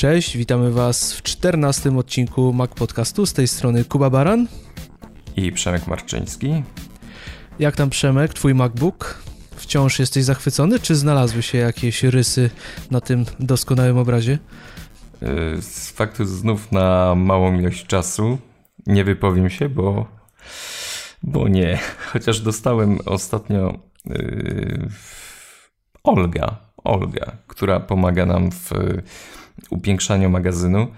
Cześć, witamy Was w czternastym odcinku Mac Podcastu. Z tej strony Kuba Baran i Przemek Marczyński. Jak tam Przemek, Twój MacBook? Wciąż jesteś zachwycony, czy znalazły się jakieś rysy na tym doskonałym obrazie? Y, z faktu znów na małą ilość czasu nie wypowiem się, bo, bo nie. Chociaż dostałem ostatnio yy, Olga, Olga, która pomaga nam w upiększaniu magazynu.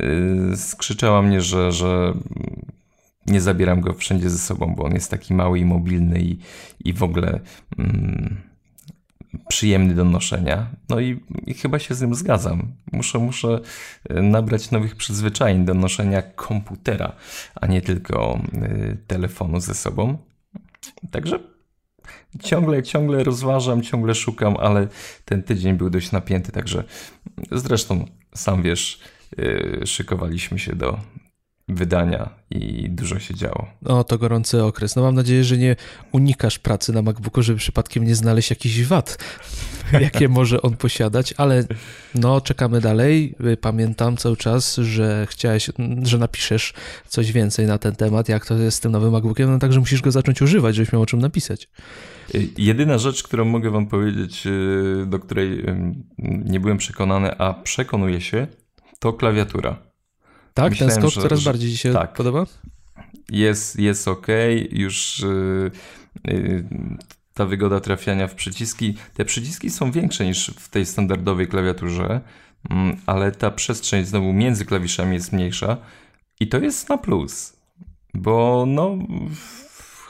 Yy, skrzyczała mnie, że, że nie zabieram go wszędzie ze sobą, bo on jest taki mały i mobilny i, i w ogóle mm, przyjemny do noszenia. No i, i, chyba się z tym zgadzam. Muszę, muszę e, nabrać nowych przyzwyczajeń do noszenia komputera, a nie tylko y, telefonu ze sobą. Także ciągle, ciągle rozważam, ciągle szukam, ale ten tydzień był dość napięty, także zresztą sam wiesz, y, szykowaliśmy się do wydania i dużo się działo. No to gorący okres. No mam nadzieję, że nie unikasz pracy na MacBooku, żeby przypadkiem nie znaleźć jakichś wad, jakie może on posiadać, ale no czekamy dalej. Pamiętam cały czas, że chciałeś, że napiszesz coś więcej na ten temat, jak to jest z tym nowym MacBookiem, no także musisz go zacząć używać, żebyś miał o czym napisać. Jedyna rzecz, którą mogę wam powiedzieć, y, do której y, nie byłem przekonany, a przekonuję się, to klawiatura. Tak, Myślałem, ten skok że, coraz że, bardziej się tak, podoba? Jest, jest ok, już yy, yy, ta wygoda trafiania w przyciski. Te przyciski są większe niż w tej standardowej klawiaturze, yy, ale ta przestrzeń znowu między klawiszami jest mniejsza i to jest na plus, bo no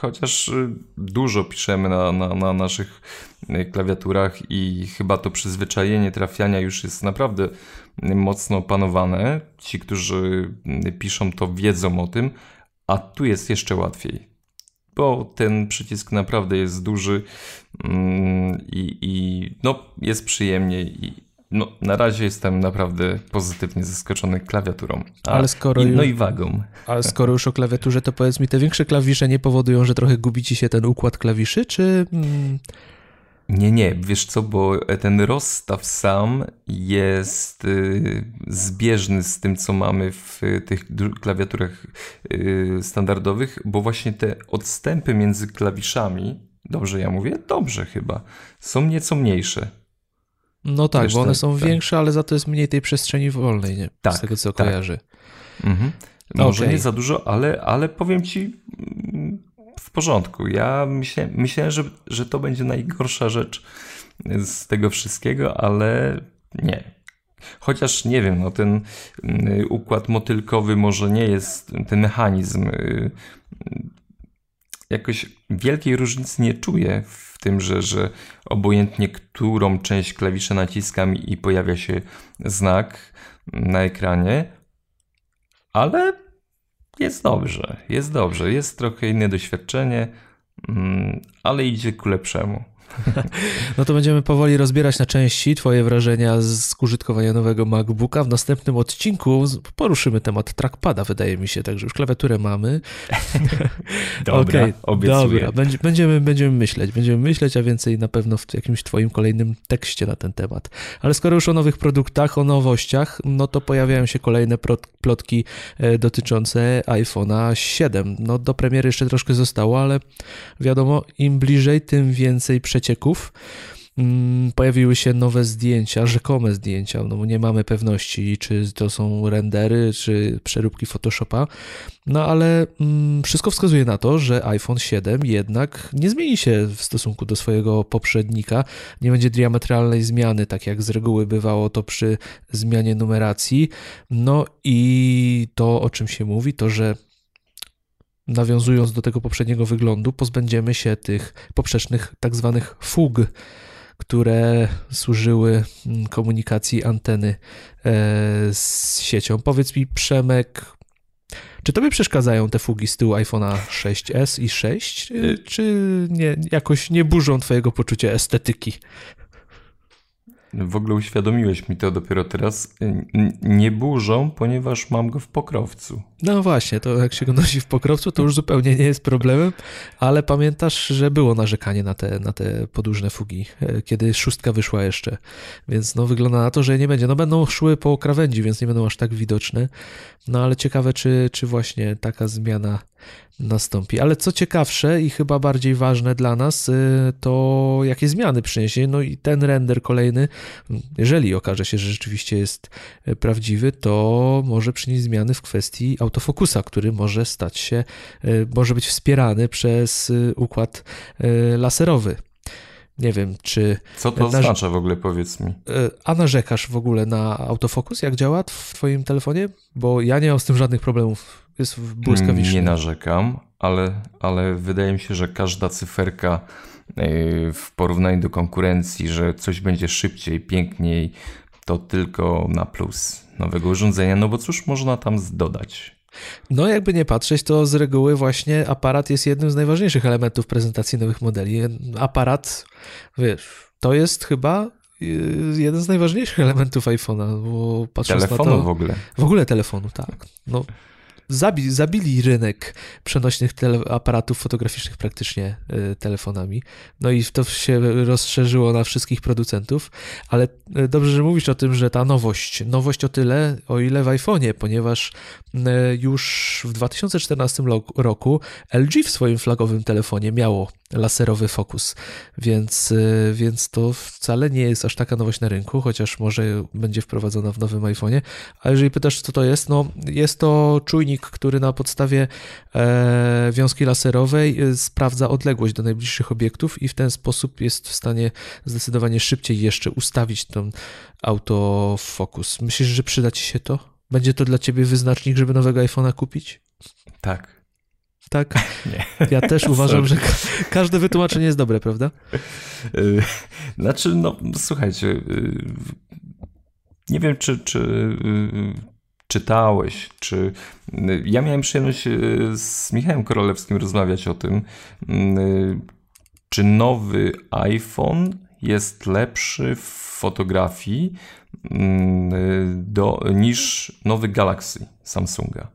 chociaż y, dużo piszemy na, na, na, naszych y, klawiaturach i chyba to przyzwyczajenie trafiania już jest naprawdę mocno opanowane. Ci, którzy y, piszą, to wiedzą o tym, a tu jest jeszcze łatwiej. Bo ten przycisk naprawdę jest duży mm, i, i no, jest przyjemnie i, no, na razie jestem naprawdę pozytywnie zaskoczony klawiaturą. A, ale skoro i, no i wagą. Ale skoro już o klawiaturze, to powiedz mi, te większe klawisze nie powodują, że trochę gubi ci się ten układ klawiszy, czy... Mm... Nie, nie, wiesz co, bo ten rozstaw sam jest y, zbieżny z tym, co mamy w tych klawiaturach y, standardowych, bo właśnie te odstępy między klawiszami, dobrze ja mówię? Dobrze chyba, są nieco mniejsze. No tak, Wiesz, bo one tak, są tak. większe, ale za to jest mniej tej przestrzeni wolnej, nie? Tak, z tego co tak. kojarzy. Mhm. Może okay. nie za dużo, ale, ale powiem ci mm, w porządku. Ja myślę, myślałem, że, że to będzie najgorsza rzecz z tego wszystkiego, ale nie. Chociaż nie wiem, no ten mm, układ motylkowy może nie jest, ten mechanizm y, jakoś wielkiej różnicy nie czuję w tym, że, że obojętnie którą część klawisza naciskam i pojawia się znak na ekranie, ale jest dobrze, jest dobrze, jest trochę inne doświadczenie, mm, ale idzie ku lepszemu. No to będziemy powoli rozbierać na części Twoje wrażenia z użytkowania nowego MacBooka. W następnym odcinku poruszymy temat trackpada, wydaje mi się, także już klawiaturę mamy. Dobra, okay, obiecuję. Dobra, będziemy, będziemy myśleć, będziemy myśleć, a więcej na pewno w jakimś Twoim kolejnym tekście na ten temat. Ale skoro już o nowych produktach, o nowościach, no to pojawiają się kolejne plotki e, dotyczące iPhone'a 7. No do premiery jeszcze troszkę zostało, ale wiadomo, im bliżej, tym więcej przeciwności przecieków mm, pojawiły się nowe zdjęcia, rzekome zdjęcia, no bo nie mamy pewności, czy to są rendery, czy przeróbki Photoshopa, no ale mm, wszystko wskazuje na to, że iPhone 7 jednak nie zmieni się w stosunku do swojego poprzednika, nie będzie diametralnej zmiany, tak jak z reguły bywało to przy zmianie numeracji, no i to, o czym się mówi, to, że nawiązując do tego poprzedniego wyglądu, pozbędziemy się tych poprzecznych tak zwanych fug, które służyły mm, komunikacji anteny e, z siecią. Powiedz mi, Przemek, czy tobie przeszkadzają te fugi z tyłu iPhone'a 6s i 6, czy nie, jakoś nie burzą twojego poczucia estetyki? W ogóle uświadomiłeś mi to dopiero teraz. Nie burzą, ponieważ mam go w pokrowcu. No właśnie, to jak się go nosi w pokrowcu, to już zupełnie nie jest problemem, ale pamiętasz, że było narzekanie na te, na te podłużne fugi, e, kiedy szóstka wyszła jeszcze, więc no wygląda na to, że nie będzie. No będą szły po krawędzi, więc nie będą aż tak widoczne, no ale ciekawe, czy, czy właśnie taka zmiana nastąpi. Ale co ciekawsze i chyba bardziej ważne dla nas, y, to jakie zmiany przyniesie. No i ten render kolejny, jeżeli okaże się, że rzeczywiście jest y, prawdziwy, to może przynieść zmiany w kwestii autofokusa, który może stać się, y, może być wspierany przez układ laserowy. Nie wiem, czy. Co to oznacza w ogóle, powiedz mi? A narzekasz w ogóle na autofokus, jak działa w Twoim telefonie? Bo ja nie mam z tym żadnych problemów jest błyskawicznie. Nie narzekam, ale, ale wydaje mi się, że każda cyferka e, w porównaniu do konkurencji, że coś będzie szybciej, piękniej, to tylko na plus nowego urządzenia, no bo cóż można tam dodać? No, jakby nie patrzeć, to z reguły właśnie aparat jest jednym z najważniejszych elementów prezentacji nowych modeli. Aparat, wiesz, to jest chyba y, jeden z najważniejszych elementów iPhone'a, bo patrząc telefonu na to... w ogóle. W ogóle telefonu, tak. No, zabi, zabili rynek przenośnych aparatów fotograficznych praktycznie y, telefonami. No i to się rozszerzyło na wszystkich producentów, ale y, dobrze, że mówisz o tym, że ta nowość, nowość o tyle, o ile w iPhone'ie, ponieważ y, już w 2014 roku LG w swoim flagowym telefonie miało laserowy fokus, więc, więc to wcale nie jest aż taka nowość na rynku, chociaż może będzie wprowadzona w nowym iPhone'ie. A jeżeli pytasz, co to jest, no jest to czujnik, który na podstawie e, wiązki laserowej e, sprawdza odległość do najbliższych obiektów i w ten sposób jest w stanie zdecydowanie szybciej jeszcze ustawić ten autofokus. Myślisz, że przyda ci się to? Będzie to dla ciebie wyznacznik, żeby nowego iPhone'a kupić? Tak. Tak? Nie. Ja też uważam, że każde wytłumaczenie jest dobre, prawda? Y, znaczy, no słuchajcie, y, nie wiem, czy, czy y, czytałeś, czy ja miałem przyjemność z Michałem Korolewskim rozmawiać o tym, czy nowy iPhone jest lepszy w fotografii do, niż nowy Galaxy Samsunga.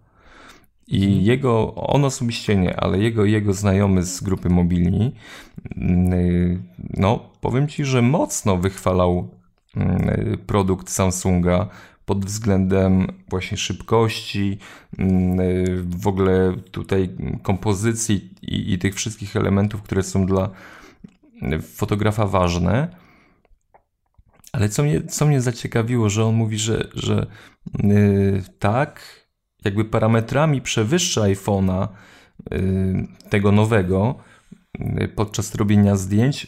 I mhm. jego, on osobiście nie, ale jego jego znajomy z grupy mobilni, mm, no powiem ci, że mocno wychwalał mm, produkt Samsunga pod względem właśnie szybkości, mm, w ogóle tutaj kompozycji i, i tych wszystkich elementów, które są dla fotografa ważne. Ale co mnie, co mnie zaciekawiło, że on mówi, że, że yy, tak, jakby parametrami przewyższa iPhone'a y, tego nowego y, podczas robienia zdjęć,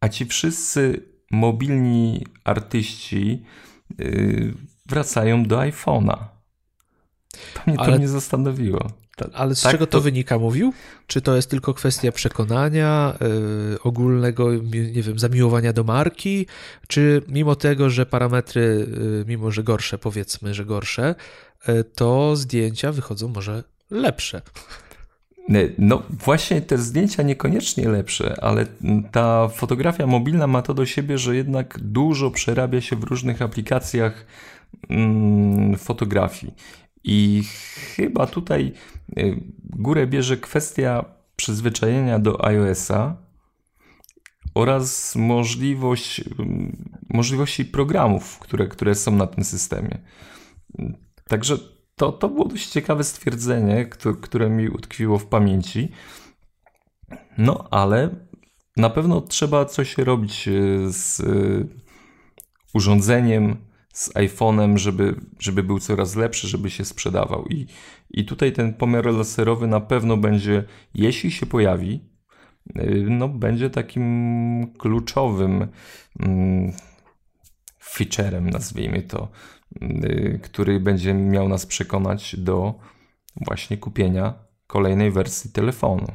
a ci wszyscy mobilni artyści y, wracają do iPhone'a. To mnie ale, to mnie zastanowiło. Ale z tak, czego to, to, wynika, mówił? Czy to jest tylko kwestia przekonania, yy, ogólnego, nie wiem, zamiłowania do marki, czy mimo tego, że parametry, yy, mimo że gorsze, powiedzmy, że gorsze, E, to zdjęcia wychodzą może lepsze. No właśnie te zdjęcia niekoniecznie lepsze, ale ta fotografia mobilna ma to do siebie, że jednak dużo przerabia się w różnych aplikacjach mm, fotografii. I chyba tutaj e, górę bierze kwestia przyzwyczajenia do iOS-a oraz możliwość, możliwości programów, które, które są na tym systemie. Także to, to było dość ciekawe stwierdzenie, które mi utkwiło w pamięci. No, ale na pewno trzeba coś robić e, z e, urządzeniem, z iPhone'em, żeby, żeby był coraz lepszy, żeby się sprzedawał. I, I tutaj ten pomiar laserowy na pewno będzie, jeśli się pojawi, e, no, będzie takim kluczowym mm, featurem, nazwijmy to, który będzie miał nas przekonać do właśnie kupienia kolejnej wersji telefonu.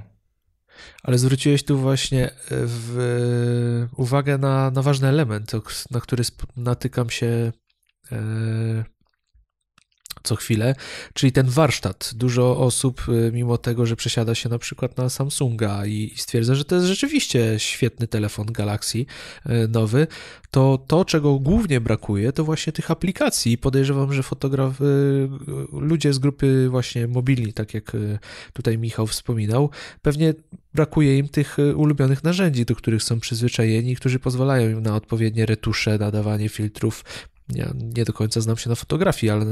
Ale zwróciłeś tu właśnie e, w, uwagę na, na ważny element, na który natykam się e, co chwilę, czyli ten warsztat. Dużo osób, y, mimo tego, że przesiada się na przykład na Samsunga i stwierdza, że to jest rzeczywiście świetny telefon Galaxy y, nowy, to to, czego głównie brakuje, to właśnie tych aplikacji. Podejrzewam, że fotograf, y, ludzie z grupy właśnie mobilni, tak jak tutaj Michał wspominał, pewnie brakuje im tych ulubionych narzędzi, do których są przyzwyczajeni, którzy pozwalają im na odpowiednie retusze, nadawanie filtrów, ja nie do końca znam się na fotografii, ale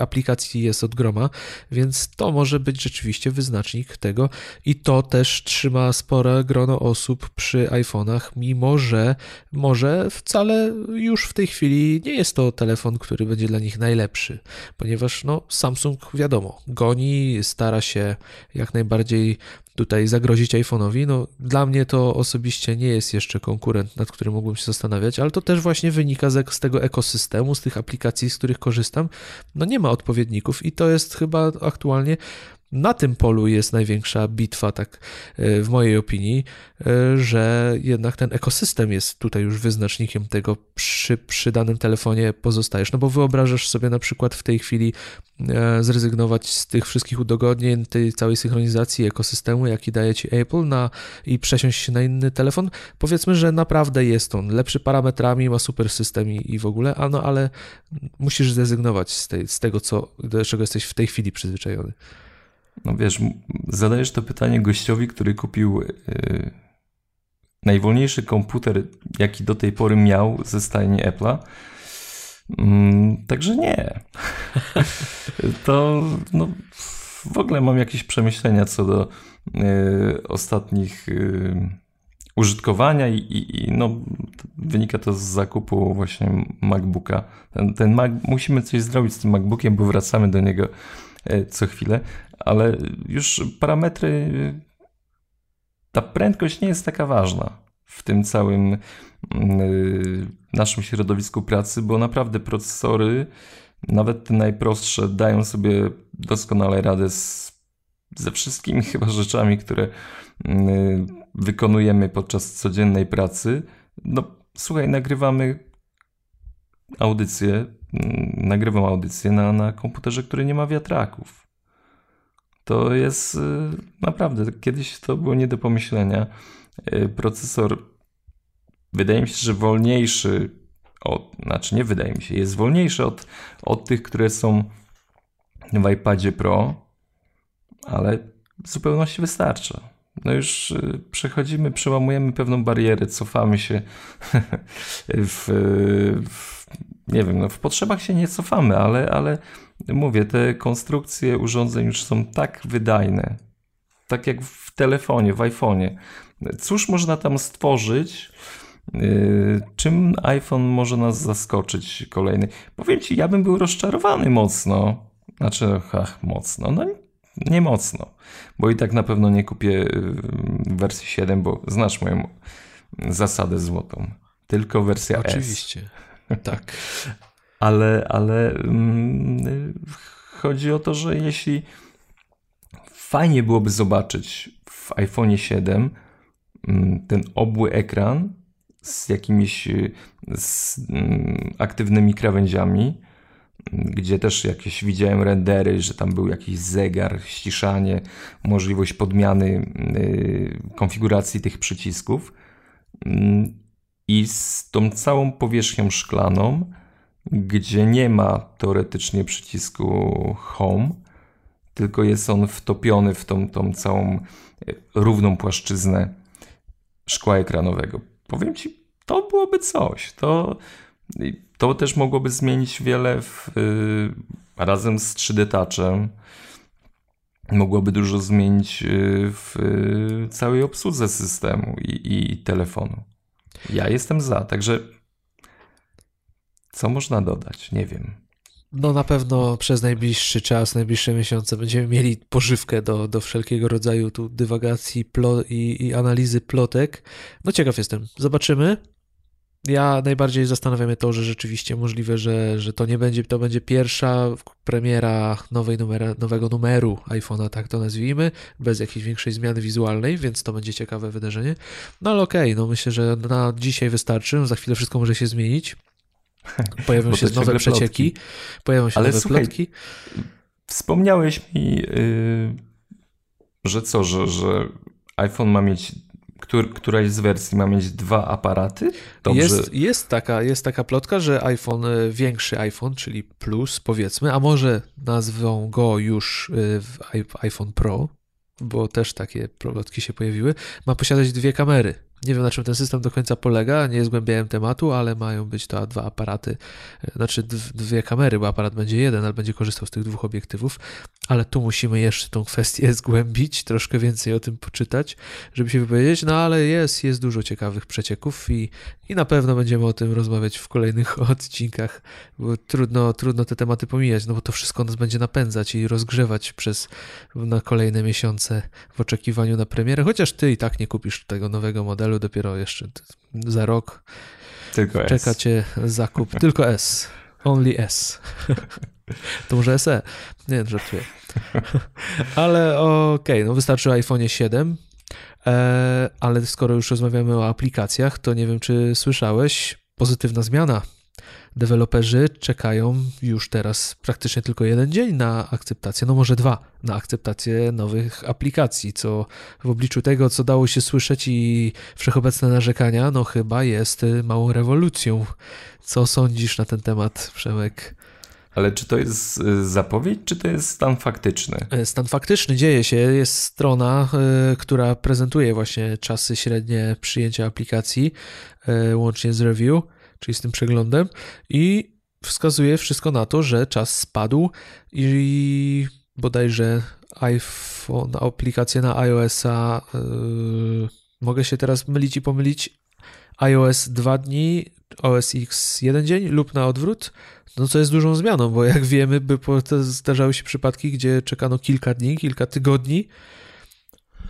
aplikacji jest od groma, więc to może być rzeczywiście wyznacznik tego. I to też trzyma spore grono osób przy iPhone'ach, mimo że może wcale już w tej chwili nie jest to telefon, który będzie dla nich najlepszy, ponieważ no, Samsung wiadomo, goni, stara się jak najbardziej tutaj zagrozić iPhone'owi. No, dla mnie to osobiście nie jest jeszcze konkurent, nad którym mógłbym się zastanawiać, ale to też właśnie wynika z, z tego ekosystemu, z tych aplikacji, z których korzystam. No nie ma odpowiedników i to jest chyba aktualnie na tym polu jest największa bitwa, tak e, w mojej opinii, e, że jednak ten ekosystem jest tutaj już wyznacznikiem tego, przy, przy danym telefonie pozostajesz. No bo wyobrażasz sobie na przykład w tej chwili e, zrezygnować z tych wszystkich udogodnień, tej całej synchronizacji ekosystemu, jaki daje ci Apple na, i przesiąść się na inny telefon. Powiedzmy, że naprawdę jest on lepszy parametrami, ma super system i, i w ogóle, a no ale musisz zrezygnować z, tej, z tego, co, do czego jesteś w tej chwili przyzwyczajony. No wiesz, zadajesz to pytanie gościowi, który kupił yy, najwolniejszy komputer, jaki do tej pory miał ze stajni Apple'a. Yy, także nie. to no, w ogóle mam jakieś przemyślenia co do yy, ostatnich y, użytkowania i, i, i, no, wynika to z zakupu właśnie MacBooka. Ten, ten Mac, musimy coś zrobić z tym MacBookiem, bo wracamy do niego co chwilę, ale już parametry, ta prędkość nie jest taka ważna w tym całym mm, y, naszym środowisku pracy, bo naprawdę procesory, nawet te najprostsze, dają sobie doskonale radę z, ze wszystkimi chyba rzeczami, które mm, wykonujemy podczas codziennej pracy. No, słuchaj, nagrywamy audycję nagrywam audycję na, na komputerze, który nie ma wiatraków. To jest y, naprawdę, kiedyś to było nie do pomyślenia. Y, procesor wydaje mi się, że wolniejszy od, znaczy nie wydaje mi się, jest wolniejszy od, od tych, które są w iPadzie Pro, ale w zupełności wystarcza. No już y, przechodzimy, przełamujemy pewną barierę, cofamy się w, w nie wiem, no w potrzebach się nie cofamy, ale, ale mówię, te konstrukcje urządzeń już są tak wydajne, tak jak w telefonie, w iPhone'ie. Cóż można tam stworzyć? Yy, czym iPhone może nas zaskoczyć kolejny? Powiem ci, ja bym był rozczarowany mocno. Znaczy, ach, mocno. No nie mocno, bo i tak na pewno nie kupię yy, wersji 7, bo znasz moją zasadę złotą. Tylko wersja Oczywiście. S. Tak. ale, ale mm, chodzi o to, że jeśli fajnie byłoby zobaczyć w iPhone 7 mm, ten obły ekran z jakimiś z, mm, aktywnymi krawędziami, gdzie też jakieś widziałem rendery, że tam był jakiś zegar, ściszanie, możliwość podmiany y, konfiguracji tych przycisków i z tą całą powierzchnią szklaną, gdzie nie ma teoretycznie przycisku Home, tylko jest on wtopiony w tą, tą całą e, równą płaszczyznę szkła ekranowego. Powiem Ci, to byłoby coś. To, to też mogłoby zmienić wiele w, y, razem z 3D Touchem. Mogłoby dużo zmienić y, w y, całej obsłudze systemu i, i telefonu. Ja jestem za, także co można dodać? Nie wiem. No na pewno przez najbliższy czas, najbliższe miesiące będziemy mieli pożywkę do, do wszelkiego rodzaju tu dywagacji i, i analizy plotek. No ciekaw jestem. Zobaczymy. Ja najbardziej zastanawiam się to, że rzeczywiście możliwe, że, że to nie będzie, to będzie pierwsza premiera nowej numera, nowego numeru iPhone'a, tak to nazwijmy, bez jakiejś większej zmiany wizualnej, więc to będzie ciekawe wydarzenie. No ale okej, okay, no myślę, że na dzisiaj wystarczy, za chwilę wszystko może się zmienić. Pojawią się nowe przecieki, plotki. pojawią się Ale nowe słuchaj, plotki. Wspomniałeś mi, yy, że co, że, że iPhone ma mieć któr, któraś z wersji ma mieć dwa aparaty? Jest, jest, taka, jest taka plotka, że iPhone, y, większy iPhone, czyli Plus powiedzmy, a może nazwą go już y, iPhone Pro, bo też takie plotki się pojawiły, ma posiadać dwie kamery. Nie wiem, na czym ten system do końca polega, nie zgłębiałem tematu, ale mają być to dwa aparaty, e, znaczy dwie kamery, bo aparat będzie jeden, ale będzie korzystał z tych dwóch obiektywów. Ale tu musimy jeszcze tą kwestię zgłębić, troszkę więcej o tym poczytać, żeby się wypowiedzieć. No ale jest, jest dużo ciekawych przecieków i, i na pewno będziemy o tym rozmawiać w kolejnych odcinkach, bo trudno, trudno te tematy pomijać, no bo to wszystko nas będzie napędzać i rozgrzewać przez na kolejne miesiące w oczekiwaniu na premierę, chociaż ty i tak nie kupisz tego nowego modelu dopiero jeszcze za rok. Tylko Czeka S. cię zakup, tylko S, only S. To może SE. Nie, żartuję. Ale okej, okay, no wystarczy iPhone 7, E, ale skoro już rozmawiamy o aplikacjach, to nie wiem, czy słyszałeś, pozytywna zmiana. Deweloperzy czekają już teraz praktycznie tylko jeden dzień na akceptację, no może dwa, na akceptację nowych aplikacji, co w obliczu tego, co dało się słyszeć i wszechobecne narzekania, no chyba jest małą rewolucją. Co sądzisz na ten temat, Przemek? Ale czy to jest y, zapowiedź, czy to jest stan faktyczny? E, stan faktyczny dzieje się. Jest strona, y, która prezentuje właśnie czasy średnie przyjęcia aplikacji, y, łącznie z review, czyli z tym przeglądem, i wskazuje wszystko na to, że czas spadł i bodajże iPhone, aplikacje na iOS-a, mogę się teraz mylić i pomylić, iOS 2 dni, OS X 1 dzień lub na odwrót, no co jest dużą zmianą, bo jak wiemy, by zdarzały się przypadki, gdzie czekano kilka dni, kilka tygodni,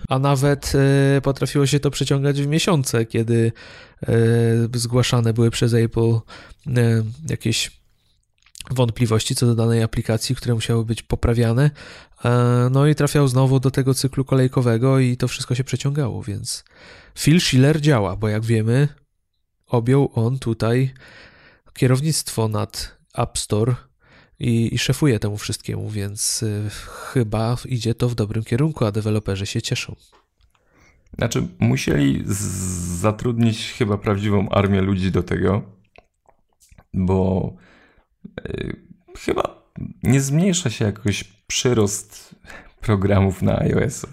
a nawet e, potrafiło się to przeciągać w miesiące, kiedy e, zgłaszane były przez Apple e, jakieś wątpliwości co do danej aplikacji, które musiały być poprawiane. No i trafiał znowu do tego cyklu kolejkowego i to wszystko się przeciągało, więc Phil Schiller działa, bo jak wiemy, objął on tutaj kierownictwo nad App Store i, i szefuje temu wszystkiemu, więc y, chyba idzie to w dobrym kierunku, a deweloperzy się cieszą. Znaczy, musieli zatrudnić chyba prawdziwą armię ludzi do tego, bo y, chyba nie zmniejsza się jakoś przyrost programów na iOS.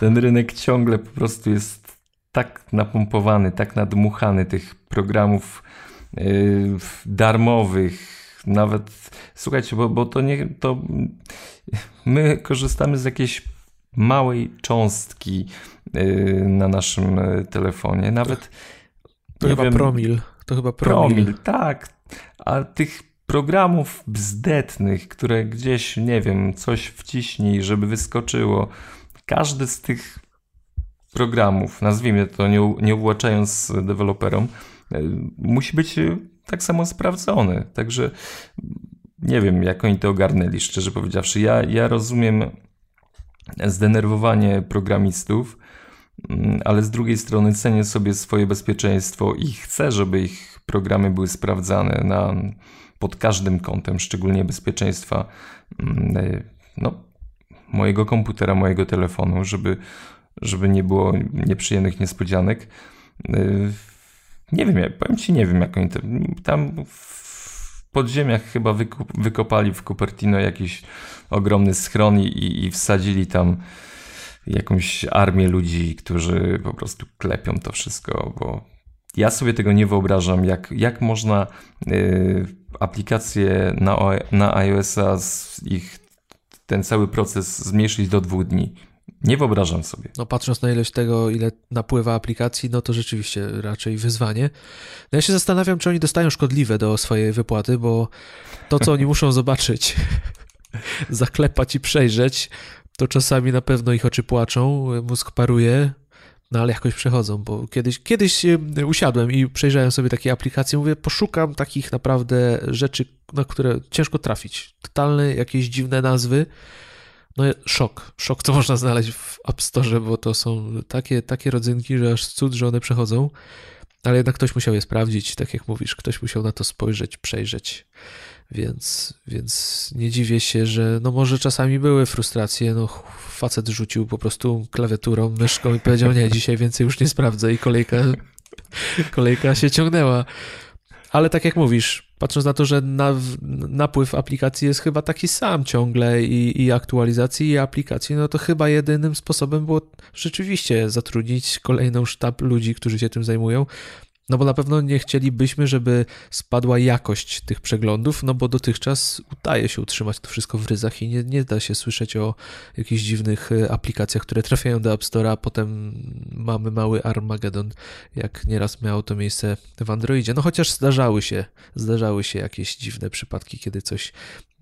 Ten rynek ciągle po prostu jest tak napompowany, tak nadmuchany tych programów yy, darmowych, nawet słuchajcie, bo, bo to nie to my korzystamy z jakiejś małej cząstki yy, na naszym yy, telefonie, nawet to chyba wiem, promil. To chyba promil. promil. Tak, a tych programów bzdetnych, które gdzieś, nie wiem, coś wciśnij, żeby wyskoczyło. Każdy z tych programów, nazwijmy to nie, nie uwłaczając deweloperom, yy, musi być tak samo sprawdzony. Także nie wiem, jak oni to ogarnęli, szczerze powiedziawszy. Ja, ja rozumiem zdenerwowanie programistów, mm, ale z drugiej strony cenię sobie swoje bezpieczeństwo i chcę, żeby ich programy były sprawdzane na, pod każdym kątem, szczególnie bezpieczeństwa mm, no, mojego komputera, mojego telefonu, żeby, żeby nie było nieprzyjemnych niespodzianek. Y, nie wiem, ja powiem ci, nie wiem jak oni tam w podziemiach chyba wykopali w Cupertino jakiś ogromny schron i, i wsadzili tam jakąś armię ludzi, którzy po prostu klepią to wszystko, bo ja sobie tego nie wyobrażam, jak, jak można y, aplikacje na, na iOS-a, ich ten cały proces zmniejszyć do dwóch dni. Nie wyobrażam sobie. No patrząc na ilość tego, ile napływa aplikacji, no to rzeczywiście raczej wyzwanie. No ja się zastanawiam, czy oni dostają szkodliwe do swojej wypłaty, bo to, co oni muszą zobaczyć, zaklepać i przejrzeć, to czasami na pewno ich oczy płaczą, mózg paruje, no ale jakoś przechodzą, bo kiedyś, kiedyś usiadłem i przejrzałem sobie takie aplikacje, mówię, poszukam takich naprawdę rzeczy, na które ciężko trafić. Totalne jakieś dziwne nazwy, no szok, szok, co można znaleźć w App Store, bo to są takie, takie rodzynki, że aż cud, że one przechodzą. ale jednak ktoś musiał je sprawdzić, tak jak mówisz, ktoś musiał na to spojrzeć, przejrzeć. Więc, więc nie dziwię się, że no może czasami były frustracje, no facet rzucił po prostu klawiaturą, myszką i powiedział nie, dzisiaj więcej już nie sprawdzę i kolejka, kolejka się ciągnęła. Ale tak jak mówisz, patrząc na to, że na, napływ aplikacji jest chyba taki sam ciągle i, i aktualizacji i aplikacji, no to chyba jedynym sposobem było rzeczywiście zatrudnić kolejną sztab ludzi, którzy się tym zajmują, no bo na pewno nie chcielibyśmy, żeby spadła jakość tych przeglądów, no bo dotychczas udaje się utrzymać to wszystko w ryzach i nie, nie da się słyszeć o jakichś dziwnych e, aplikacjach, które trafiają do App Store'a, a potem mamy mały Armageddon, jak nieraz miało to miejsce w Androidzie. No chociaż zdarzały się, zdarzały się jakieś dziwne przypadki, kiedy coś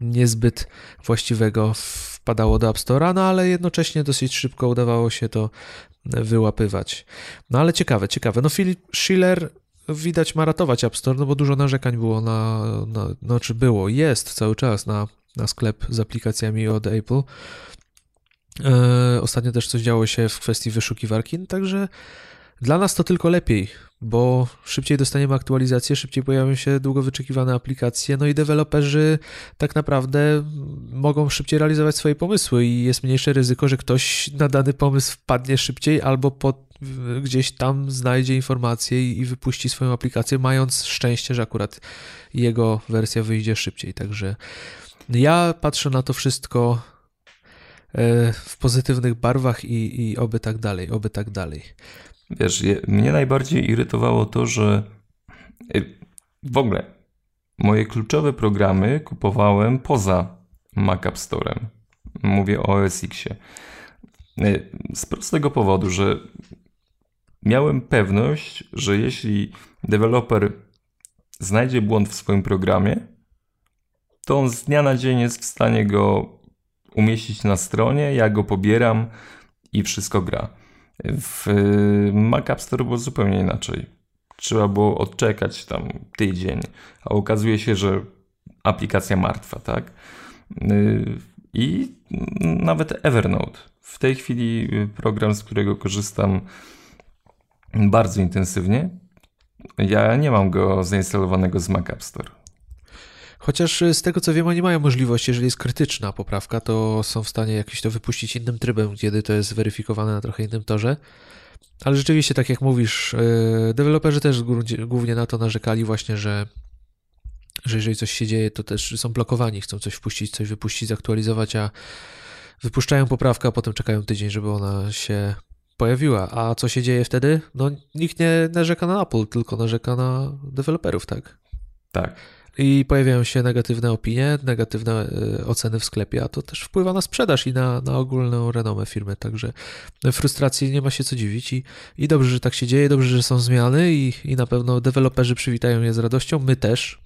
niezbyt właściwego wpadało do App Store'a, no ale jednocześnie dosyć szybko udawało się to wyłapywać. No ale ciekawe, ciekawe. No Philip Schiller widać ma ratować App Store, no bo dużo narzekań było na, na znaczy było, jest cały czas na, na sklep z aplikacjami od Apple. E, ostatnio też coś działo się w kwestii wyszukiwarki, no także dla nas to tylko lepiej, bo szybciej dostaniemy aktualizacje, szybciej pojawią się długo wyczekiwane aplikacje, no i deweloperzy tak naprawdę mogą szybciej realizować swoje pomysły i jest mniejsze ryzyko, że ktoś na dany pomysł wpadnie szybciej albo pod, gdzieś tam znajdzie informacje i wypuści swoją aplikację, mając szczęście, że akurat jego wersja wyjdzie szybciej. Także ja patrzę na to wszystko e, w pozytywnych barwach i, i oby tak dalej, oby tak dalej. Wiesz, je, mnie najbardziej irytowało to, że y, w ogóle moje kluczowe programy kupowałem poza Mac App Store'em. Mówię o OS Xie. Y, z prostego powodu, że miałem pewność, że jeśli deweloper znajdzie błąd w swoim programie, to on z dnia na dzień jest w stanie go umieścić na stronie, ja go pobieram i wszystko gra. W Mac App Store było zupełnie inaczej. Trzeba było odczekać tam tydzień, a okazuje się, że aplikacja martwa, tak? I nawet Evernote. W tej chwili program, z którego korzystam bardzo intensywnie, ja nie mam go zainstalowanego z Mac App Store. Chociaż z tego co wiem, oni mają możliwość, jeżeli jest krytyczna poprawka, to są w stanie jakiś to wypuścić innym trybem, kiedy to jest weryfikowane na trochę innym torze. Ale rzeczywiście, tak jak mówisz, e, deweloperzy też głównie na to narzekali właśnie, że, że jeżeli coś się dzieje, to też są blokowani, chcą coś wpuścić, coś wypuścić, zaktualizować, a wypuszczają poprawkę, a potem czekają tydzień, żeby ona się pojawiła. A co się dzieje wtedy? No nikt nie narzeka na Apple, tylko narzeka na deweloperów, tak? Tak i pojawiają się negatywne opinie, negatywne e, oceny w sklepie, a to też wpływa na sprzedaż i na, na ogólną renomę firmy, także frustracji nie ma się co dziwić i, i dobrze, że tak się dzieje, dobrze, że są zmiany i, i na pewno deweloperzy przywitają je z radością, my też,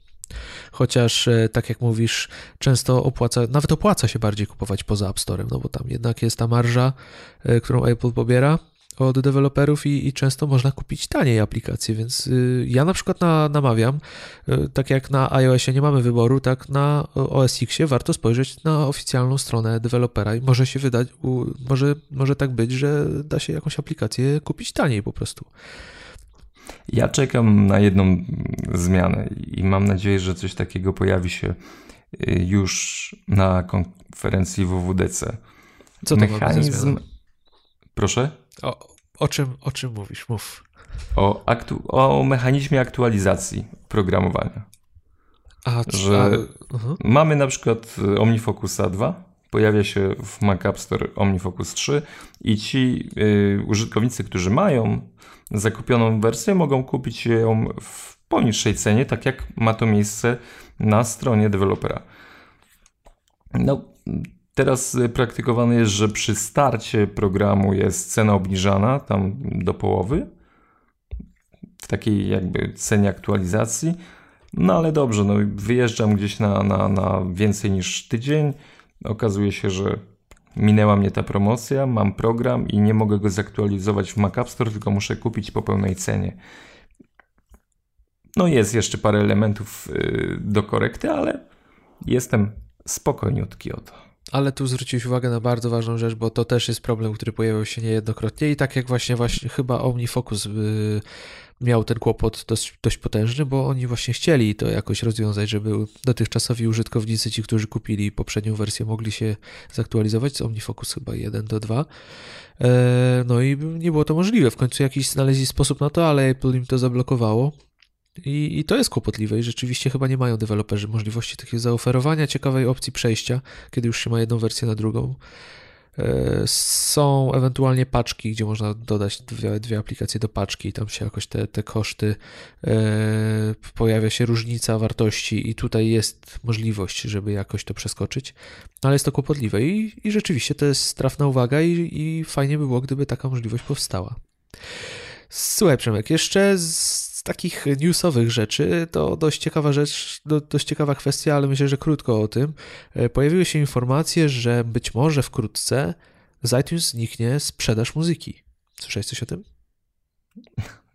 chociaż e, tak jak mówisz, często opłaca, nawet opłaca się bardziej kupować poza App Storem, no bo tam jednak jest ta marża, e, którą Apple pobiera, od deweloperów i, i, często można kupić taniej aplikacje, więc y, ja na przykład na, namawiam, y, tak jak na iOSie nie mamy wyboru, tak na OS Xie warto spojrzeć na oficjalną stronę dewelopera i może się wydać, u, może, może tak być, że da się jakąś aplikację kupić taniej po prostu. Ja czekam na jedną zmianę i mam nadzieję, że coś takiego pojawi się y, już na konferencji WWDC. Co to Mechanizm. Proszę? O, o, czym, o czym mówisz? Mów. O, aktu... o mechanizmie aktualizacji programowania. A, że a, uh-huh. mamy na przykład OmniFocusa 2, pojawia się w Mac App Store OmniFocus 3 i ci y, użytkownicy, którzy mają zakupioną wersję, mogą kupić ją w poniższej cenie, tak jak ma to miejsce na stronie dewelopera. No, Teraz y, praktykowane jest, że przy starcie programu jest cena obniżana tam do połowy, w takiej jakby cenie aktualizacji. No ale dobrze, no wyjeżdżam gdzieś na, na, na więcej niż tydzień. Okazuje się, że minęła mnie ta promocja, mam program i nie mogę go zaktualizować w Mac App Store, tylko muszę kupić po pełnej cenie. No jest jeszcze parę elementów y, do korekty, ale jestem spokojniutki o to. Ale tu zwróciłeś uwagę na bardzo ważną rzecz, bo to też jest problem, który pojawiał się niejednokrotnie i tak jak właśnie, właśnie chyba OmniFocus yy, miał ten kłopot dość, dość potężny, bo oni właśnie chcieli to jakoś rozwiązać, żeby dotychczasowi użytkownicy, ci, którzy kupili poprzednią wersję, mogli się zaktualizować z OmniFocus chyba 1 do 2. E, no i nie było to możliwe. W końcu jakiś znaleźli sposób na to, ale Apple im to zablokowało. I, I, to jest kłopotliwe i rzeczywiście chyba nie mają deweloperzy możliwości takiego zaoferowania ciekawej opcji przejścia, kiedy już się ma jedną wersję na drugą. E, są ewentualnie paczki, gdzie można dodać dwie, dwie aplikacje do paczki i tam się jakoś te, te koszty, e, pojawia się różnica wartości i tutaj jest możliwość, żeby jakoś to przeskoczyć, ale jest to kłopotliwe i, i rzeczywiście to jest trafna uwaga i, i fajnie by było, gdyby taka możliwość powstała. Słuchaj Przemek, jeszcze z z takich newsowych rzeczy to dość ciekawa rzecz, dość ciekawa kwestia, ale myślę, że krótko o tym. E, pojawiły się informacje, że być może wkrótce z iTunes zniknie sprzedaż muzyki. Słyszałeś coś o tym?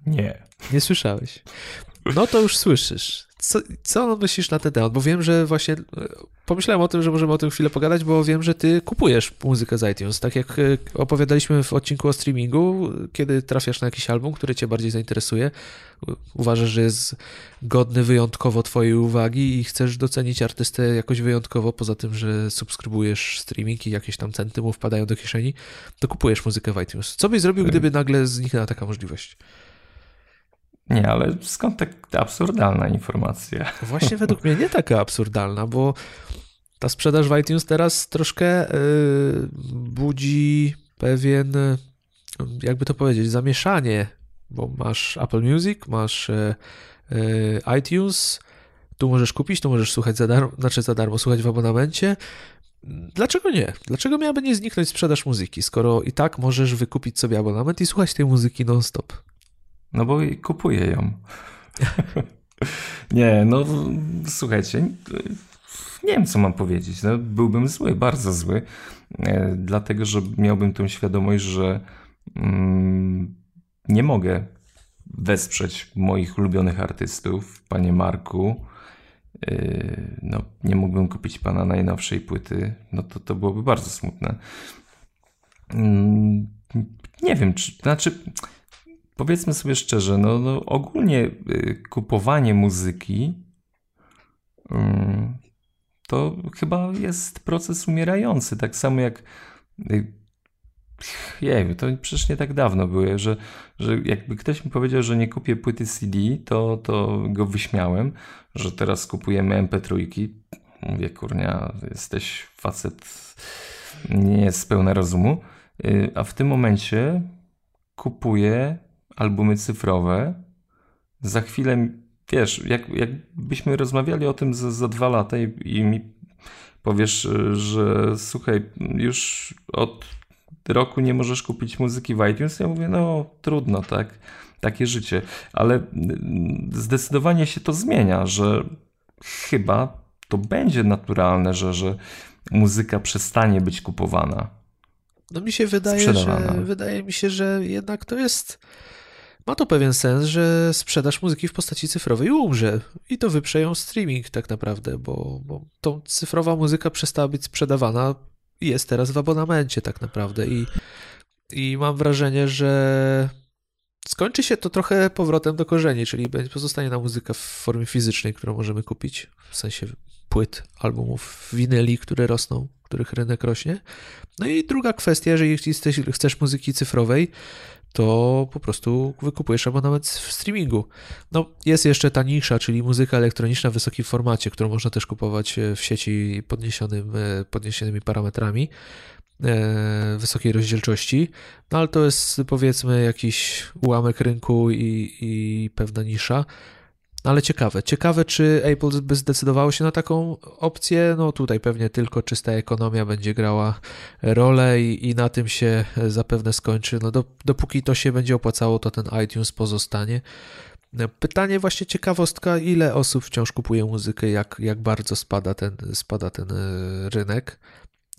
Nie. Nie słyszałeś. No to już słyszysz. Co, co myślisz na ten temat? Bo wiem, że właśnie e, pomyślałem o tym, że możemy o tym chwilę pogadać, bo wiem, że ty kupujesz muzykę z iTunes. Tak jak e, opowiadaliśmy w odcinku o streamingu, kiedy trafiasz na jakiś album, który cię bardziej zainteresuje, uważasz, że jest godny wyjątkowo twojej uwagi i chcesz docenić artystę jakoś wyjątkowo, poza tym, że subskrybujesz streaming i jakieś tam centy mu wpadają do kieszeni, to kupujesz muzykę w iTunes. Co byś zrobił, gdyby nagle zniknęła taka możliwość? Nie, ale skąd tak absurdalna informacja? Właśnie według mnie nie taka absurdalna, bo ta sprzedaż w iTunes teraz troszkę yy, budzi pewien, jakby to powiedzieć, zamieszanie, bo masz Apple Music, masz yy, iTunes, tu możesz kupić, tu możesz słuchać za darmo, znaczy za darmo, słuchać w abonamencie. Dlaczego nie? Dlaczego miałaby nie zniknąć sprzedaż muzyki, skoro i tak możesz wykupić sobie abonament i słuchać tej muzyki non-stop? No bo kupuję ją. nie, no słuchajcie, nie wiem co mam powiedzieć. No, byłbym zły, bardzo zły, e, dlatego że miałbym tą świadomość, że mm, nie mogę wesprzeć moich ulubionych artystów, panie Marku. E, no, nie mógłbym kupić pana najnowszej płyty, no to to byłoby bardzo smutne. Mm, nie wiem, czy, znaczy powiedzmy sobie szczerze, no, no ogólnie y, kupowanie muzyki y, to chyba jest proces umierający. Tak samo jak. Nie, y, to przecież nie tak dawno było, że, że jakby ktoś mi powiedział, że nie kupię płyty CD, to, to go wyśmiałem, że teraz kupujemy MP3. Mówię, kurnia, jesteś facet, nie jest pełna rozumu. A w tym momencie kupuję albumy cyfrowe. Za chwilę, wiesz, jak, jakbyśmy rozmawiali o tym za, za dwa lata i, i mi powiesz, że słuchaj, już od roku nie możesz kupić muzyki w iTunes, ja mówię, no trudno, tak, takie życie. Ale zdecydowanie się to zmienia, że chyba to będzie naturalne, że, że muzyka przestanie być kupowana. No mi się wydaje, że wydaje mi się, że jednak to jest ma to pewien sens, że sprzedaż muzyki w postaci cyfrowej umrze. I to wyprze ją streaming tak naprawdę, bo, bo tą cyfrowa muzyka przestała być sprzedawana i jest teraz w abonamencie tak naprawdę. I, i mam wrażenie, że skończy się to trochę powrotem do korzeni, czyli pozostanie na muzyka w formie fizycznej, którą możemy kupić, w sensie płyt, albumów, winyli, które rosną, których rynek rośnie. No i druga kwestia, jeżeli chcesz muzyki cyfrowej, to po prostu wykupujesz abonament w streamingu. No, jest jeszcze ta nisza, czyli muzyka elektroniczna w wysokim formacie, którą można też kupować e, w sieci podniesionym, e, podniesionymi parametrami e, wysokiej rozdzielczości, no ale to jest powiedzmy jakiś ułamek rynku i, i pewna nisza. Ale ciekawe, ciekawe, czy Apple by zdecydowało się na taką opcję. No tutaj pewnie tylko czysta ekonomia będzie grała rolę i, i na tym się zapewne skończy. No do, dopóki to się będzie opłacało, to ten iTunes pozostanie. Pytanie właśnie ciekawostka, ile osób wciąż kupuje muzykę, jak, jak bardzo spada ten, spada ten e, rynek,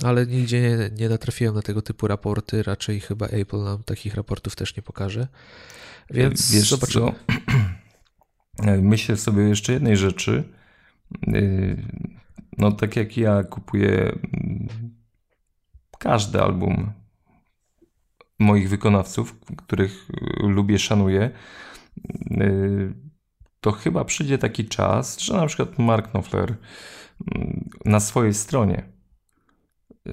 ale nigdzie nie, nie natrafiłem na tego typu raporty, raczej chyba Apple nam takich raportów też nie pokaże. Więc Wiesz zobaczymy. Co? Myślę sobie jeszcze jednej rzeczy. Y, no, tak jak ja kupuję mm, każdy album moich wykonawców, których lubię, szanuję, to chyba przyjdzie taki czas, że na przykład Mark Knopfler mm, na swojej stronie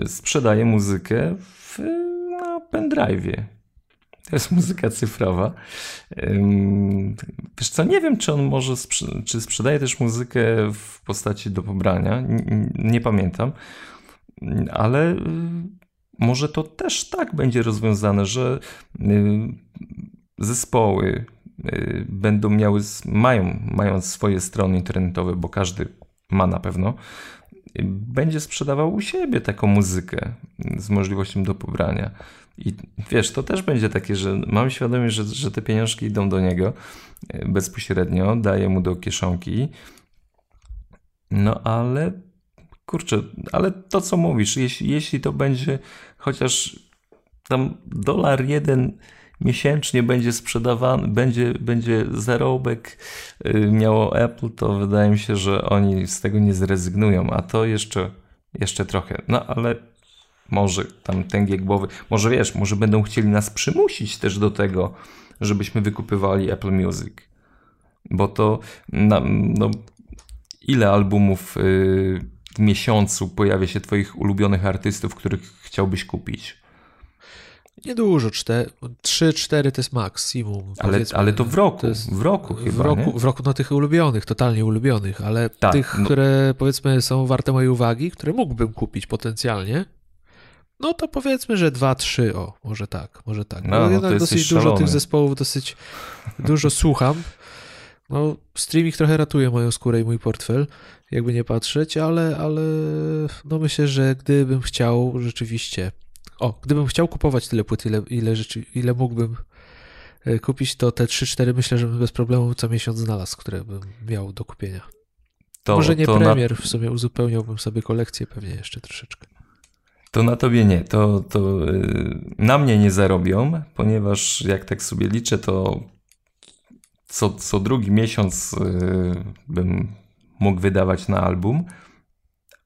sprzedaje muzykę w, na pendrive'ie. To jest muzyka cyfrowa. Wiesz co, nie wiem, czy on może, czy sprzedaje też muzykę w postaci do pobrania, nie, pamiętam, ale y, może to też tak będzie rozwiązane, że y, zespoły y, będą miały, mają, mają swoje strony internetowe, bo każdy ma na pewno, będzie sprzedawał u siebie taką muzykę z możliwością do pobrania. I wiesz, to też będzie takie, że mam świadomość, że, że te pieniążki idą do niego e, bezpośrednio, daje mu do kieszonki. No ale kurczę, ale to co mówisz, jeśli, jeśli to będzie chociaż tam dolar jeden miesięcznie będzie sprzedawany, będzie, będzie zarobek y, miało Apple, to wydaje mi się, że oni z tego nie zrezygnują, a to jeszcze, jeszcze trochę. No ale może tam tęgie głowy, może wiesz, może będą chcieli nas przymusić też do tego, żebyśmy wykupywali Apple Music. Bo to na, no, ile albumów y, w miesiącu pojawia się twoich ulubionych artystów, których chciałbyś kupić? Niedużo, trzy, cztery to jest maksimum. Ale, ale to w roku, to w roku chyba, w roku, nie? w roku no tych ulubionych, totalnie ulubionych, ale tak, tych, no. które powiedzmy są warte mojej uwagi, które mógłbym kupić potencjalnie, no to powiedzmy, że dwa, trzy, o, może tak, może tak. No, no jednak dosyć dużo tych zespołów, dosyć dużo słucham. No, streaming trochę ratuje moją skórę i mój portfel, jakby nie patrzeć, ale, ale no myślę, że gdybym chciał rzeczywiście o, gdybym chciał kupować tyle płyt, ile, ile, rzeczy, ile mógłbym e, kupić, to te 3-4 myślę, że bym bez problemu co miesiąc znalazł, które bym miał do kupienia. To, Może nie premier, na... w sumie uzupełniałbym sobie kolekcję pewnie jeszcze troszeczkę. To na tobie nie, to, to yy, na mnie nie zarobią, ponieważ jak tak sobie liczę, to co, co drugi miesiąc yy, bym mógł wydawać na album.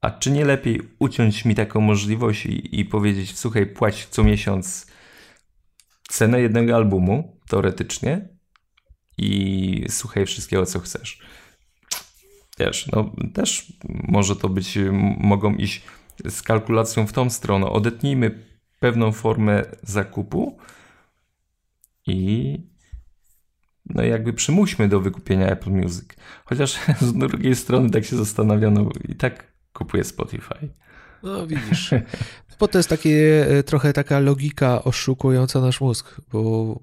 A czy nie lepiej uciąć mi taką możliwość i, i powiedzieć, słuchaj, płać co miesiąc cenę jednego albumu, teoretycznie, i słuchaj wszystkiego, co chcesz. Wiesz, no też może to być, mogą iść z kalkulacją w tą stronę. Odetnijmy pewną formę zakupu i no jakby przymuśmy do wykupienia Apple Music. Chociaż z drugiej strony tak się zastanawiano i tak kupuje Spotify. No widzisz. Bo to jest takie, e, trochę taka logika oszukująca nasz mózg, bo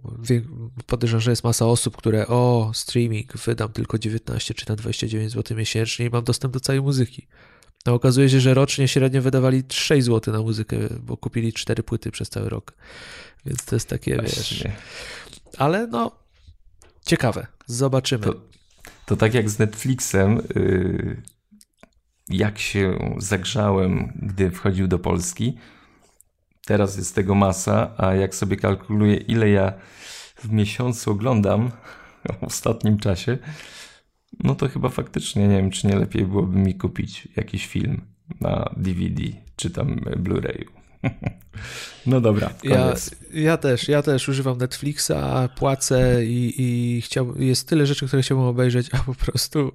podejrzewam, że jest masa osób, które o, streaming, wydam tylko 19 czy na 29 zł miesięcznie i mam dostęp do całej muzyki. No okazuje się, że rocznie średnio wydawali 6 zł na muzykę, bo kupili 4 płyty przez cały rok. Więc to jest takie, Właśnie. wiesz... Ale no, ciekawe. Zobaczymy. To, to tak jak z Netflixem... Yy jak się zagrzałem, gdy wchodził do Polski. Teraz jest tego masa, a jak sobie kalkuluję, ile ja w miesiącu oglądam w ostatnim czasie, no to chyba faktycznie nie wiem, czy nie lepiej byłoby mi kupić jakiś film na DVD czy tam Blu-rayu. No dobra, koniec. Ja, ja też, ja też używam Netflixa, płacę i, i chciał, jest tyle rzeczy, które chciałbym obejrzeć, a po prostu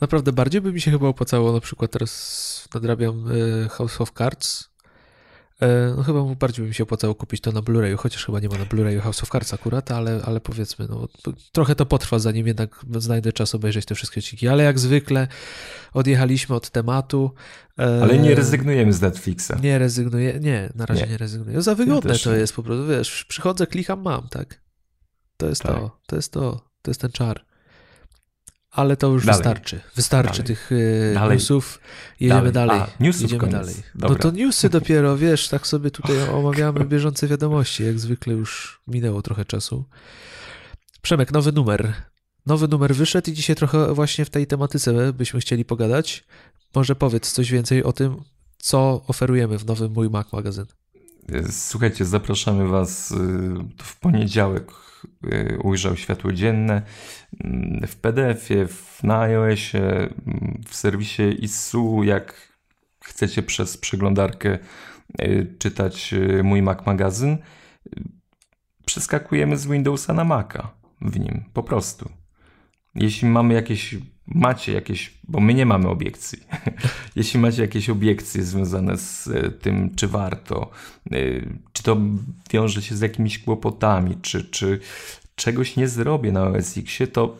naprawdę bardziej by mi się chyba opłacało, na przykład teraz nadrabiam e, House of Cards, no chyba bardziej by mi się opłacało kupić to na Blu-rayu, chociaż chyba nie ma na Blu-rayu House of Cards akurat, ale, ale powiedzmy, no, trochę to potrwa, zanim jednak znajdę czas obejrzeć te wszystkie odcinki, ale jak zwykle odjechaliśmy od tematu. E, ale nie rezygnujemy z Netflixa. Nie rezygnuję, nie, na razie nie, nie rezygnuję. Za wygodne ja to jest po prostu, wiesz, przychodzę, klikam, mam, tak? To jest tak. to, to jest to, to jest ten czar. Ale to już dalej. wystarczy. Wystarczy dalej. tych y, dalej. newsów. Jedziemy dalej. A, newsów Jedziemy koniec. dalej. No Dobra. No to newsy dopiero, wiesz, tak sobie tutaj omawiamy bieżące wiadomości. Jak zwykle już minęło trochę czasu. Przemek, nowy numer. Nowy numer wyszedł i dzisiaj trochę właśnie w tej tematyce byśmy chcieli pogadać. Może powiedz coś więcej o tym, co oferujemy w nowym Mój Mac magazyn. Słuchajcie, zapraszamy Was y, w poniedziałek. Y, ujrzał światło dzienne mm, w PDF-ie, na iOSie, mm, w serwisie ISU. Jak chcecie przez przeglądarkę czytać mój Mac magazyn, przeskakujemy z Windowsa na Maca w nim, po prostu. Jeśli mamy jakieś, macie jakieś, bo my nie mamy obiekcji, jeśli macie jakieś obiekcje związane z tym, czy warto, czy to wiąże się z jakimiś kłopotami, czy, czy czegoś nie zrobię na OS X, to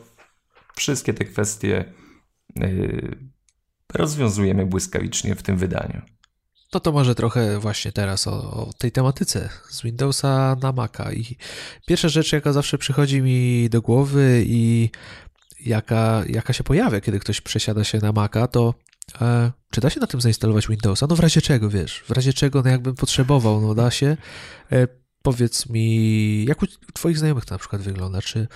wszystkie te kwestie yy, rozwiązujemy błyskawicznie w tym wydaniu. No to może trochę właśnie teraz o, o, tej tematyce z Windowsa na Maca. I pierwsza rzecz, jaka zawsze przychodzi mi do głowy i jaka, jaka się pojawia, kiedy ktoś przesiada się na Maca, to e, czy da się na tym zainstalować Windowsa? No w razie czego, wiesz, w razie czego, no jakbym potrzebował, no da się. E, powiedz mi, jak u Twoich znajomych to na przykład wygląda? Czy,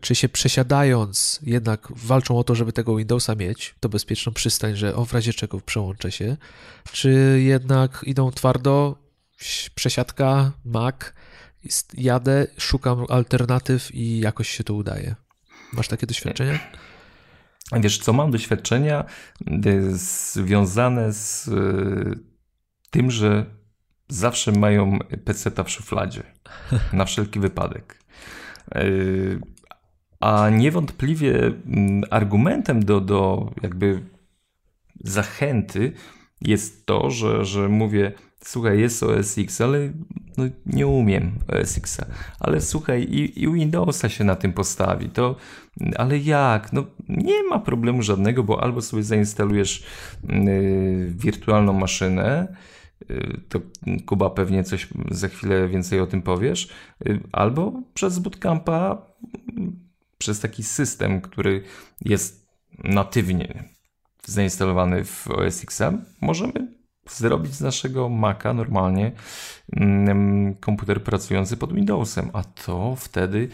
czy się przesiadając jednak walczą o to, żeby tego Windowsa mieć, to bezpieczną przystań, że o w razie czego przełączę się, czy jednak idą twardo, przesiadka, Mac, jadę, szukam alternatyw i jakoś się to udaje. Masz takie doświadczenia? Wiesz co, mam doświadczenia y, związane z y, tym, że zawsze mają peceta w szufladzie. Na wszelki wypadek. E, a niewątpliwie mm, argumentem do, do jakby zachęty jest to, że, że mówię, słuchaj, jest OS X, ale no, nie umiem OS X, ale słuchaj, i, i Windowsa się na tym postawi, to, ale jak? No nie ma problemu żadnego, bo albo sobie zainstalujesz yy, wirtualną maszynę, Y, to Kuba pewnie coś za chwilę więcej o tym powiesz, y, albo przez bootcampa, przez taki system, który jest natywnie zainstalowany w OS X, możemy zrobić z naszego Maca normalnie mm, komputer pracujący pod Windowsem, a to wtedy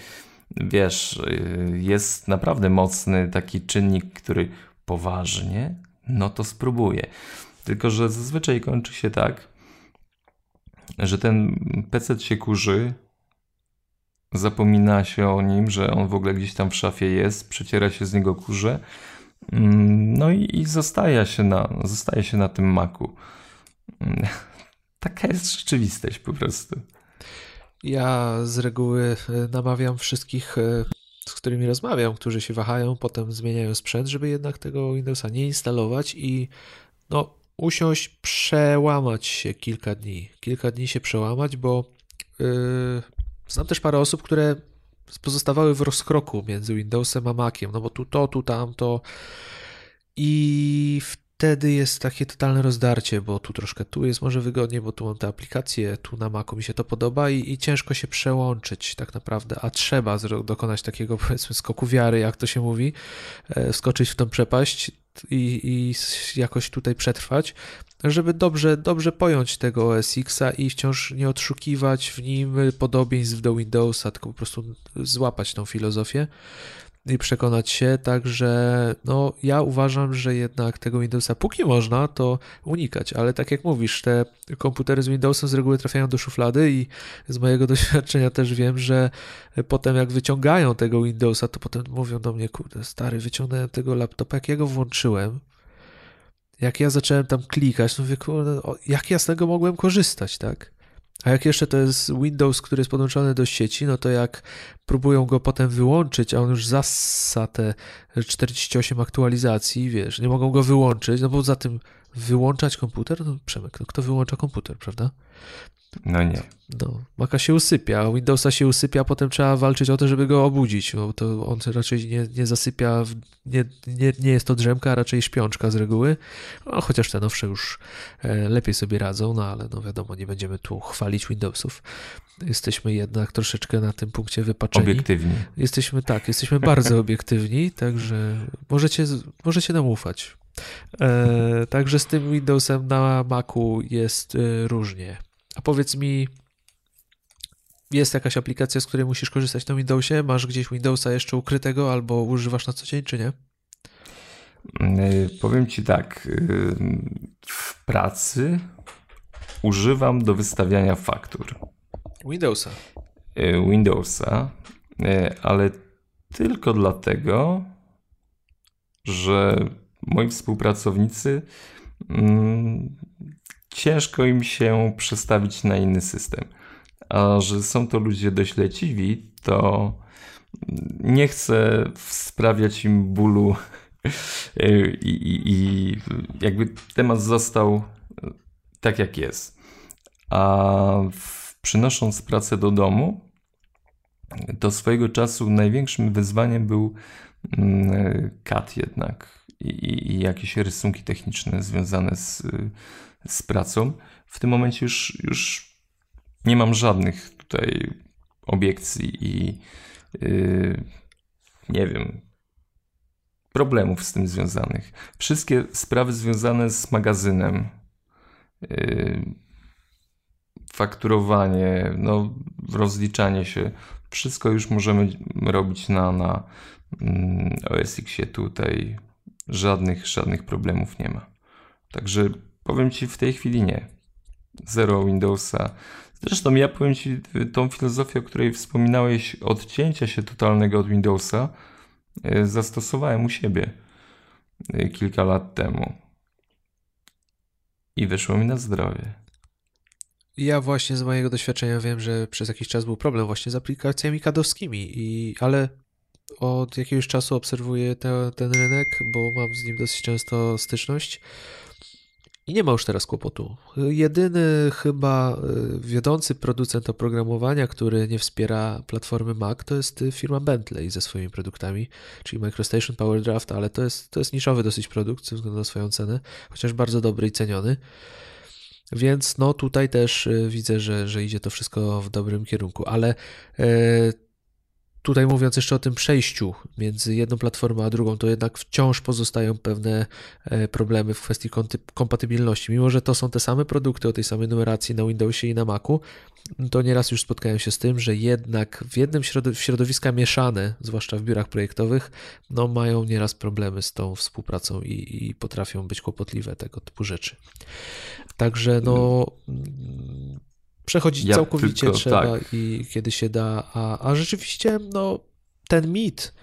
wiesz, y, jest naprawdę mocny taki czynnik, który poważnie, no to spróbuję. Tylko, że zazwyczaj kończy się tak, że ten PC się kurzy, zapomina się o nim, że on w ogóle gdzieś tam w szafie jest, przeciera się z niego kurze, mm, no i, i zostaje, się na, zostaje się na tym maku. Taka jest rzeczywistość po prostu. Ja z reguły e, namawiam wszystkich, e, z którymi rozmawiam, którzy się wahają, potem zmieniają sprzęt, żeby jednak tego Windowsa nie instalować i no, usiąść, przełamać się kilka dni. Kilka dni się przełamać, bo yy, znam też parę osób, które pozostawały w rozkroku między Windowsem a Maciem, no bo tu to, tu tamto i wtedy jest takie totalne rozdarcie, bo tu troszkę tu jest może wygodnie, bo tu mam te aplikacje, tu na Macu mi się to podoba i, i ciężko się przełączyć tak naprawdę, a trzeba dokonać takiego powiedzmy skoku wiary, jak to się mówi, e, skoczyć w tą przepaść i, i jakoś tutaj przetrwać, żeby dobrze, dobrze pojąć tego OS Xa i wciąż nie odszukiwać w nim podobieństw do Windowsa, tylko po prostu złapać tą filozofię i przekonać się, także no ja uważam, że jednak tego Windowsa póki można, to unikać, ale tak jak mówisz, te komputery z Windowsem z reguły trafiają do szuflady i z mojego doświadczenia też wiem, że potem jak wyciągają tego Windowsa, to potem mówią do mnie, kurde stary, wyciągnąłem tego laptopa, jak ja go włączyłem, jak ja zacząłem tam klikać, no mówię, kurde, jak ja z tego mogłem korzystać, tak? A jak jeszcze to jest Windows, który jest podłączony do sieci, no to jak próbują go potem wyłączyć, a on już zassa te 48 aktualizacji, wiesz, nie mogą go wyłączyć, no bo za tym wyłączać komputer? No Przemek, no kto wyłącza komputer, prawda? No nie. No, Maca się usypia, Windowsa się usypia, a potem trzeba walczyć o to, żeby go obudzić, bo to on raczej nie, nie zasypia, nie, nie, nie jest to drzemka, a raczej śpiączka z reguły, no, chociaż te nowsze już e, lepiej sobie radzą, no ale no wiadomo, nie będziemy tu chwalić Windowsów. Jesteśmy jednak troszeczkę na tym punkcie wypaczeni. Obiektywni. Jesteśmy, tak, jesteśmy bardzo obiektywni, także możecie, możecie nam ufać. E, także z tym Windowsem na Macu jest e, różnie. A powiedz mi, jest jakaś aplikacja, z której musisz korzystać na Windowsie? Masz gdzieś Windowsa jeszcze ukrytego albo używasz na co dzień, czy nie? Yy, powiem ci tak. Yy, w pracy używam do wystawiania faktur. Windowsa. Windowsa, ale tylko dlatego, że moi współpracownicy mm, ciężko im się przestawić na inny system. A że są to ludzie dość leciwi, to nie chcę sprawiać im bólu i, i, i jakby temat został tak jak jest. A przynosząc pracę do domu, to swojego czasu największym wyzwaniem był mm, jednak i, i jakieś rysunki techniczne związane z, z pracą. W tym momencie już, już nie mam żadnych tutaj obiekcji i yy, nie wiem, problemów z tym związanych. Wszystkie sprawy związane z magazynem, yy, fakturowanie, no, rozliczanie się, wszystko już możemy robić na, na mm, OSX-ie tutaj. Żadnych, żadnych problemów nie ma. Także powiem Ci w tej chwili nie. Zero Windowsa. Zresztą ja powiem Ci tą filozofię, o której wspominałeś, odcięcia się totalnego od Windowsa, e, zastosowałem u siebie e, kilka lat temu. I wyszło mi na zdrowie. Ja właśnie z mojego doświadczenia wiem, że przez jakiś czas był problem właśnie z aplikacjami kadowskimi, i, ale od jakiegoś czasu obserwuję te, ten rynek, bo mam z nim dosyć często styczność. I nie ma już teraz kłopotu. Jedyny chyba y, wiodący producent oprogramowania, który nie wspiera platformy Mac, to jest firma Bentley ze swoimi produktami, czyli MicroStation PowerDraft, ale to jest, to jest niszowy dosyć produkt ze względu na swoją cenę, chociaż bardzo dobry i ceniony. Więc no tutaj też y, widzę, że, że idzie to wszystko w dobrym kierunku, ale y, Tutaj mówiąc jeszcze o tym przejściu między jedną platformą a drugą, to jednak wciąż pozostają pewne e, problemy w kwestii kompatybilności. Mimo, że to są te same produkty o tej samej numeracji na Windowsie i na Macu, to nieraz już spotkałem się z tym, że jednak w jednym środowiska mieszane, zwłaszcza w biurach projektowych, no mają nieraz problemy z tą współpracą i, i potrafią być kłopotliwe tego typu rzeczy. Także no Przechodzić ja całkowicie tylko, trzeba tak. i kiedy się da, a, a rzeczywiście no, ten mit,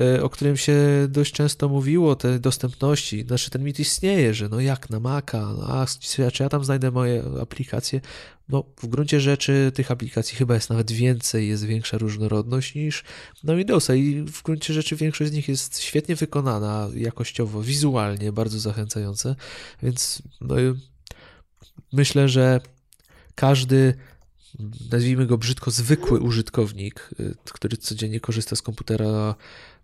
y, o którym się dość często mówiło, tej dostępności, znaczy ten mit istnieje, że no jak na Maca, no, a czy ja tam znajdę moje aplikacje? No w gruncie rzeczy tych aplikacji chyba jest nawet więcej, jest większa różnorodność niż na Windowsa i w gruncie rzeczy większość z nich jest świetnie wykonana, jakościowo, wizualnie, bardzo zachęcające, więc no, myślę, że każdy, nazwijmy go brzydko, zwykły użytkownik, y, który codziennie korzysta z komputera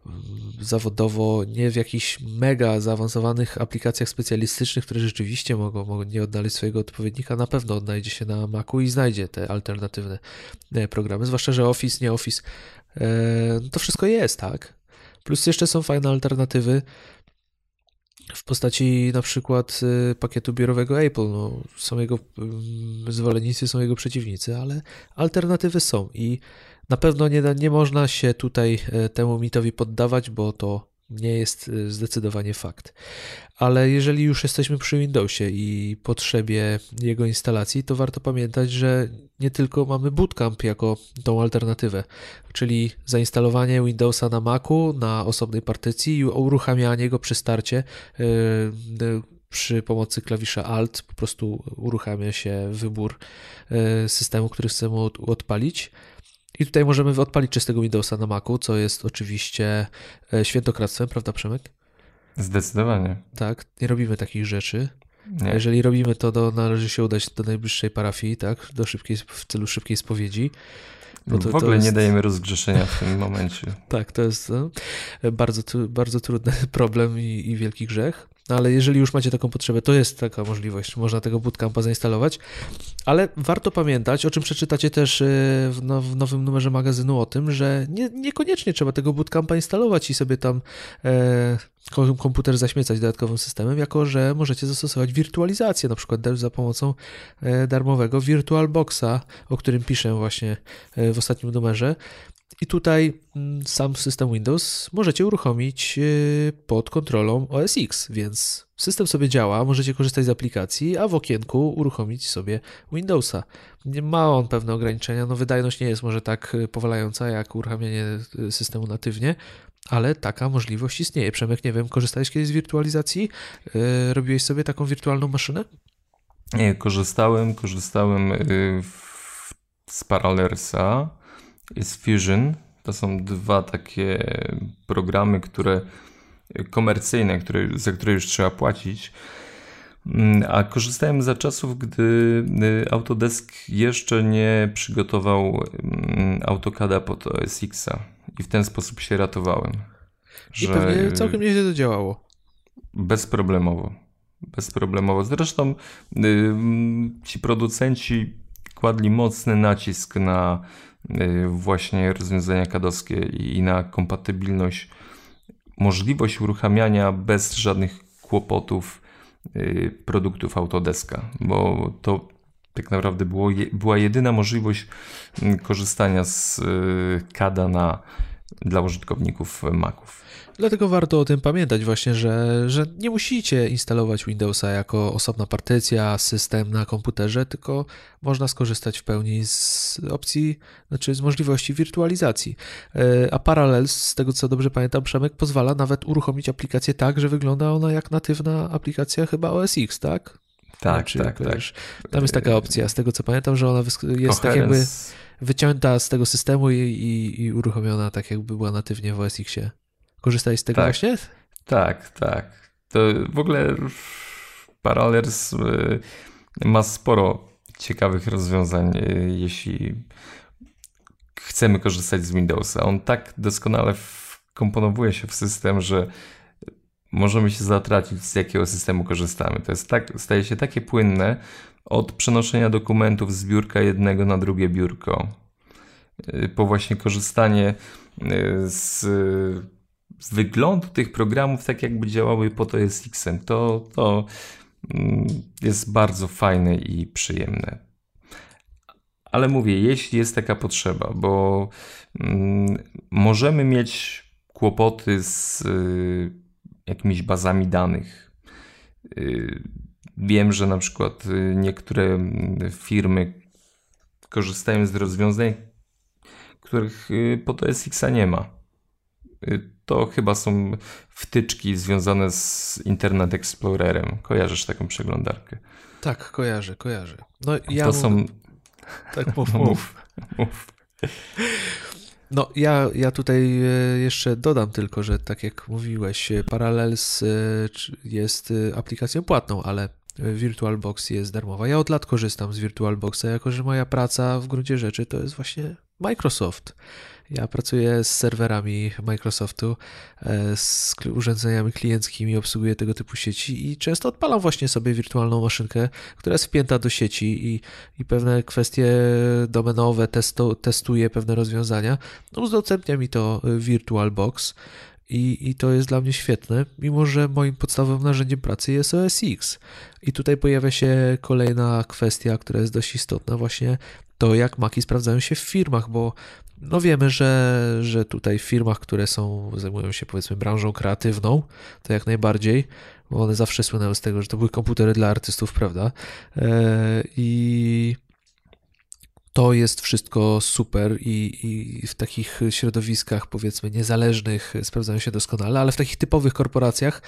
mm, zawodowo, nie w jakichś mega zaawansowanych aplikacjach specjalistycznych, które rzeczywiście mogą, mogą nie odnaleźć swojego odpowiednika, na pewno odnajdzie się na Macu i znajdzie te alternatywne e, programy, zwłaszcza, że Office, nie Office, e, to wszystko jest, tak? Plus jeszcze są fajne alternatywy, w postaci na przykład y, pakietu biurowego Apple. No, są jego mm, zwolennicy, są jego przeciwnicy, ale alternatywy są i na pewno nie, nie można się tutaj e, temu mitowi poddawać, bo to nie jest y, zdecydowanie fakt. Ale jeżeli już jesteśmy przy Windowsie i potrzebie jego instalacji, to warto pamiętać, że nie tylko mamy Bootcamp jako tą alternatywę, czyli zainstalowanie Windowsa na Macu na osobnej partycji i uruchamianie go przy starcie. Yy, przy pomocy klawisza Alt po prostu uruchamia się wybór y, systemu, który chcemy odpalić. I tutaj możemy odpalić czystego Windowsa na Macu, co jest oczywiście e, świętokradztwem, prawda Przemek? Zdecydowanie. Tak, nie robimy takich rzeczy. Nie. Jeżeli robimy to, to należy się udać do najbliższej parafii, tak, do szybkiej, w celu szybkiej spowiedzi. Bo to, w ogóle jest... nie dajemy rozgrzeszenia w tym momencie. tak, to jest no, bardzo, bardzo trudny problem i, i wielki grzech. No ale jeżeli już macie taką potrzebę, to jest taka możliwość, można tego bootcampa zainstalować. Ale warto pamiętać, o czym przeczytacie też e, w, nowym numerze magazynu, o tym, że nie, niekoniecznie trzeba tego bootcampa instalować i sobie tam e, komputer zaśmiecać dodatkowym systemem, jako że możecie zastosować wirtualizację, na przykład za pomocą e, darmowego VirtualBoxa, o którym piszę właśnie e, w ostatnim numerze. I tutaj mm, sam system Windows możecie uruchomić y, pod kontrolą OS X, więc system sobie działa, możecie korzystać z aplikacji, a w okienku uruchomić sobie Windowsa. Ma on pewne ograniczenia, no wydajność nie jest może tak y, powalająca jak uruchamianie y, systemu natywnie, ale taka możliwość istnieje. Przemek, nie wiem, korzystałeś kiedyś z wirtualizacji? Robiłeś sobie taką wirtualną maszynę? korzystałem, korzystałem z Parallersa z Fusion. To są dwa takie programy, które komercyjne, które, za które już trzeba płacić. Mm, a korzystałem za czasów, gdy y, Autodesk jeszcze nie przygotował mm, AutoCADa pod OS-Xa i w ten sposób się ratowałem. I pewnie całkiem nieźle to działało. Bezproblemowo. Bezproblemowo. Zresztą y, ci producenci kładli mocny nacisk na y, właśnie rozwiązania kadowskie i na kompatybilność, możliwość uruchamiania bez żadnych kłopotów Y, produktów Autodeska, bo to tak naprawdę było, była jedyna możliwość mm, korzystania z y, na, dla użytkowników Maców. Dlatego warto o tym pamiętać właśnie, że, że nie musicie instalować Windowsa jako osobna partycja, system na komputerze, tylko można skorzystać w pełni z opcji, znaczy z możliwości wirtualizacji. E, a Parallels, z tego co dobrze pamiętam, Przemek pozwala nawet uruchomić aplikację tak, że wygląda ona jak natywna aplikacja chyba OS X, tak? Tak, znaczy, tak, tak. Tam jest taka opcja, z tego co pamiętam, że ona jest tak jakby wycięta z tego systemu i, i, i uruchomiona tak jakby była natywnie w OS Xie. Korzystałeś z tego tak, właśnie? Tak, tak. To w ogóle Parallels y, ma sporo ciekawych rozwiązań, y, jeśli chcemy korzystać z Windowsa. On tak doskonale wkomponowuje się w system, że możemy się zatracić, z jakiego systemu korzystamy. To jest tak, staje się takie płynne od przenoszenia dokumentów z biurka jednego na drugie biurko, y, po właśnie korzystanie z z wyglądu tych programów, tak jakby działały pod OS X-em, to, to mm, jest bardzo fajne i przyjemne. Ale mówię, jeśli jest taka potrzeba, bo mm, możemy mieć kłopoty z y, jakimiś bazami danych. Y, wiem, że na przykład y, niektóre firmy korzystają z rozwiązań, których pod OS X nie ma to chyba są wtyczki związane z Internet Explorerem. Kojarzysz taką przeglądarkę? Tak, kojarzę, kojarzę. No, ja to są... Tak, mów, mów. mów. No, ja, ja tutaj e, jeszcze dodam tylko, że tak jak mówiłeś, Parallels e, jest e, aplikacją płatną, ale VirtualBox jest darmowa. Ja od lat korzystam z VirtualBoxa, jako że moja praca w gruncie rzeczy to jest właśnie Microsoft. Ja pracuję z serwerami Microsoftu, e, z urządzeniami klienckimi, obsługuję tego typu sieci i często odpalam właśnie sobie wirtualną maszynkę, która jest wpięta do sieci i, i pewne kwestie domenowe, testu, testuję pewne rozwiązania. No, udostępnia mi to VirtualBox. I, I to jest dla mnie świetne, mimo że moim podstawowym narzędziem pracy jest OS X. I tutaj pojawia się kolejna kwestia, która jest dość istotna, właśnie to, jak maki sprawdzają się w firmach, bo no wiemy, że, że tutaj w firmach, które są, zajmują się powiedzmy branżą kreatywną, to jak najbardziej, bo one zawsze słynęły z tego, że to były komputery dla artystów, prawda? E, I to jest wszystko super i, i, w takich środowiskach, powiedzmy, niezależnych sprawdzają się doskonale, ale w takich typowych korporacjach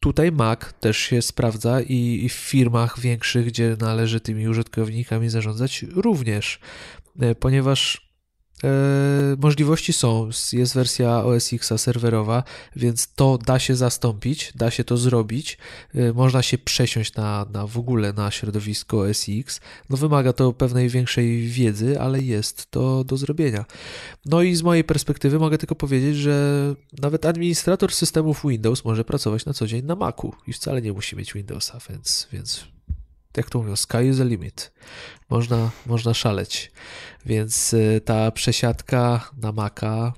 tutaj Mac też się sprawdza i, i w firmach większych, gdzie należy tymi użytkownikami zarządzać, również, e, ponieważ możliwości są. Jest wersja OS X serwerowa, więc to da się zastąpić, da się to zrobić. E, można się przesiąść na, na w ogóle na środowisko OS X. No wymaga to pewnej większej wiedzy, ale jest to do zrobienia. No i z mojej perspektywy mogę tylko powiedzieć, że nawet administrator systemów Windows może pracować na co dzień na Macu i wcale nie musi mieć Windowsa, więc, więc jak to mówią, sky is the limit. Można, można szaleć. Więc y, ta przesiadka na Maca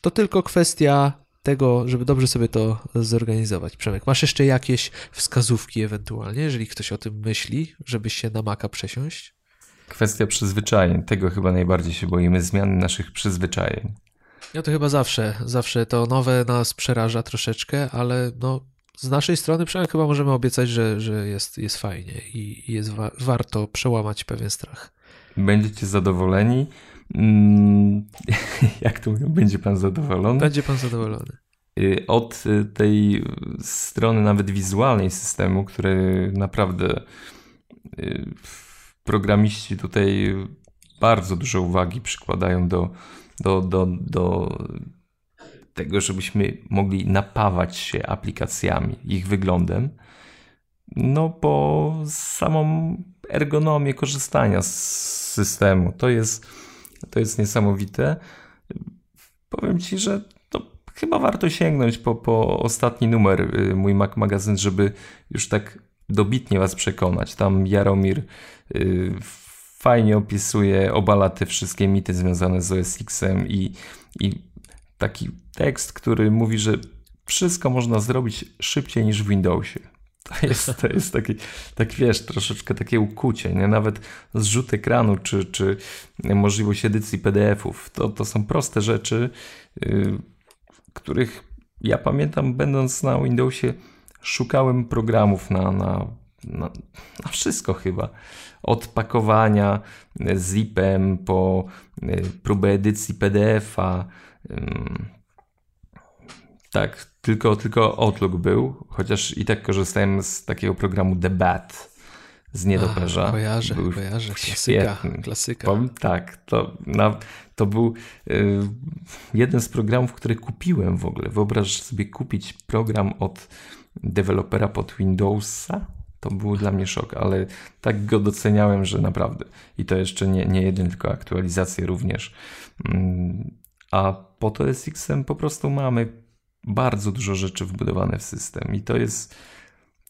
to tylko kwestia tego, żeby dobrze sobie to zorganizować. Przemek, masz jeszcze jakieś wskazówki ewentualnie, jeżeli ktoś o tym myśli, żeby się na Maca przesiąść? Kwestia przyzwyczajeń. Tego chyba najbardziej się boimy, zmiany naszych przyzwyczajeń. No to chyba zawsze, zawsze to nowe nas przeraża troszeczkę, ale no z naszej strony przynajmniej chyba możemy obiecać, że, że jest, jest fajnie i jest wa warto przełamać pewien strach. Będziecie zadowoleni. Mm, jak to mówią? Będzie pan zadowolony? Będzie pan zadowolony. y, od tej strony nawet wizualnej systemu, który naprawdę y, programiści tutaj bardzo dużo uwagi przykładają do, do, do, do tego, żebyśmy mogli napawać się aplikacjami, ich wyglądem, no po samą ergonomię korzystania z systemu. To jest, to jest niesamowite. Powiem Ci, że to chyba warto sięgnąć po, po ostatni numer y, mój Mac Magazyn, żeby już tak dobitnie Was przekonać. Tam Jaromir y, fajnie opisuje, obala te wszystkie mity związane z OS X-em i, i taki tekst, który mówi, że wszystko można zrobić szybciej niż w Windowsie. To jest, to jest taki, tak wiesz, troszeczkę takie ukucie, nie? nawet zrzut ekranu, czy, czy możliwość edycji PDF-ów. To, to są proste rzeczy, yy, których ja pamiętam, będąc na Windowsie, szukałem programów na, na, na, na wszystko chyba. Od pakowania zipem po yy, próbę edycji PDF-a, tak, tylko, tylko Outlook był, chociaż i tak korzystałem z takiego programu Debat z niedoperza. A, kojarzę, był kojarzę, klasyka. klasyka. Powiem, tak, to, to był y, jeden z programów, które kupiłem w ogóle. Wyobraź sobie kupić program od dewelopera pod Windowsa. To był dla mnie szok, ale tak go doceniałem, że naprawdę. I to jeszcze nie, nie jeden, tylko aktualizacje również. Mm, a po to SX-em po prostu mamy bardzo dużo rzeczy wbudowane w system i to jest,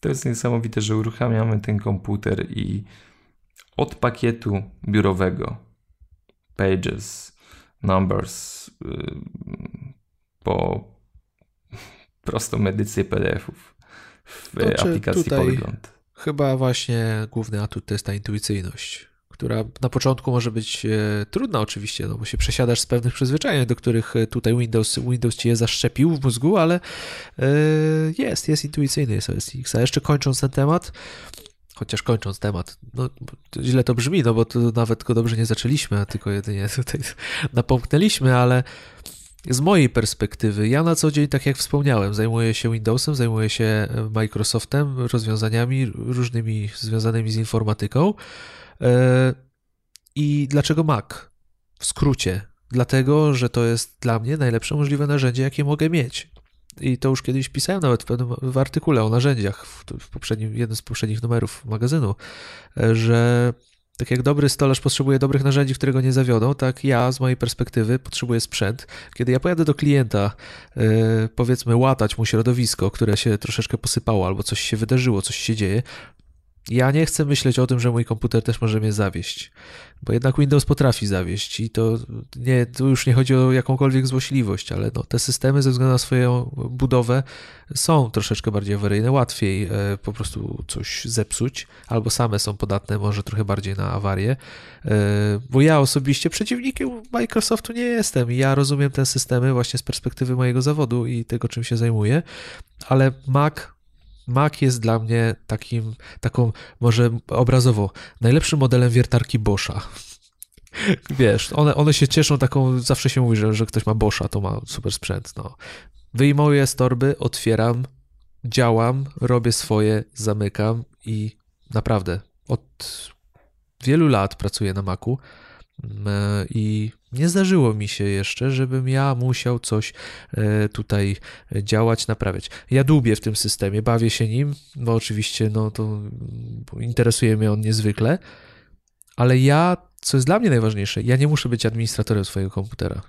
to jest niesamowite, że uruchamiamy ten komputer i od pakietu biurowego Pages, Numbers yy, po prostą edycję PDF-ów w znaczy, aplikacji Polyglot. Chyba właśnie główny atut to jest ta intuicyjność która na początku może być e, trudna oczywiście, no bo się przesiadasz z pewnych przyzwyczajeń, do których e, tutaj Windows, Windows ci je zaszczepił w mózgu, ale e, jest, jest intuicyjny jest OS X. A jeszcze kończąc ten temat, chociaż kończąc temat, no źle to brzmi, no bo to nawet go dobrze nie zaczęliśmy, a tylko jedynie tutaj napomknęliśmy, ale z mojej perspektywy, ja na co dzień, tak jak wspomniałem, zajmuję się Windowsem, zajmuję się Microsoftem, rozwiązaniami różnymi związanymi z informatyką. E, I dlaczego Mac? W skrócie, dlatego, że to jest dla mnie najlepsze możliwe narzędzie, jakie mogę mieć. I to już kiedyś pisałem nawet w pewnym w artykule o narzędziach w, w poprzednim, jednym z poprzednich numerów magazynu, e, że tak jak dobry stolarz potrzebuje dobrych narzędzi, które go nie zawiodą, tak ja z mojej perspektywy potrzebuję sprzęt. Kiedy ja pojadę do klienta, yy, powiedzmy łatać mu środowisko, które się troszeczkę posypało albo coś się wydarzyło, coś się dzieje, ja nie chcę myśleć o tym, że mój komputer też może mnie zawieść, bo jednak Windows potrafi zawieść i to nie, tu już nie chodzi o jakąkolwiek złośliwość, ale no, te systemy ze względu na swoją budowę są troszeczkę bardziej awaryjne, łatwiej e, po prostu coś zepsuć, albo same są podatne może trochę bardziej na awarię, e, bo ja osobiście przeciwnikiem Microsoftu nie jestem i ja rozumiem te systemy właśnie z perspektywy mojego zawodu i tego, czym się zajmuję, ale Mac Mac jest dla mnie takim, taką, może obrazowo, najlepszym modelem wiertarki Boscha. Wiesz, one, one się cieszą taką, zawsze się mówi, że, że ktoś ma Boscha, to ma super sprzęt. No. Wyjmuję z torby, otwieram, działam, robię swoje, zamykam i naprawdę od wielu lat pracuję na Macu mm, i nie zdarzyło mi się jeszcze, żebym ja musiał coś e, tutaj działać, naprawiać. Ja dłubię w tym systemie, bawię się nim, bo oczywiście no to interesuje mnie on niezwykle, ale ja, co jest dla mnie najważniejsze, ja nie muszę być administratorem swojego komputera.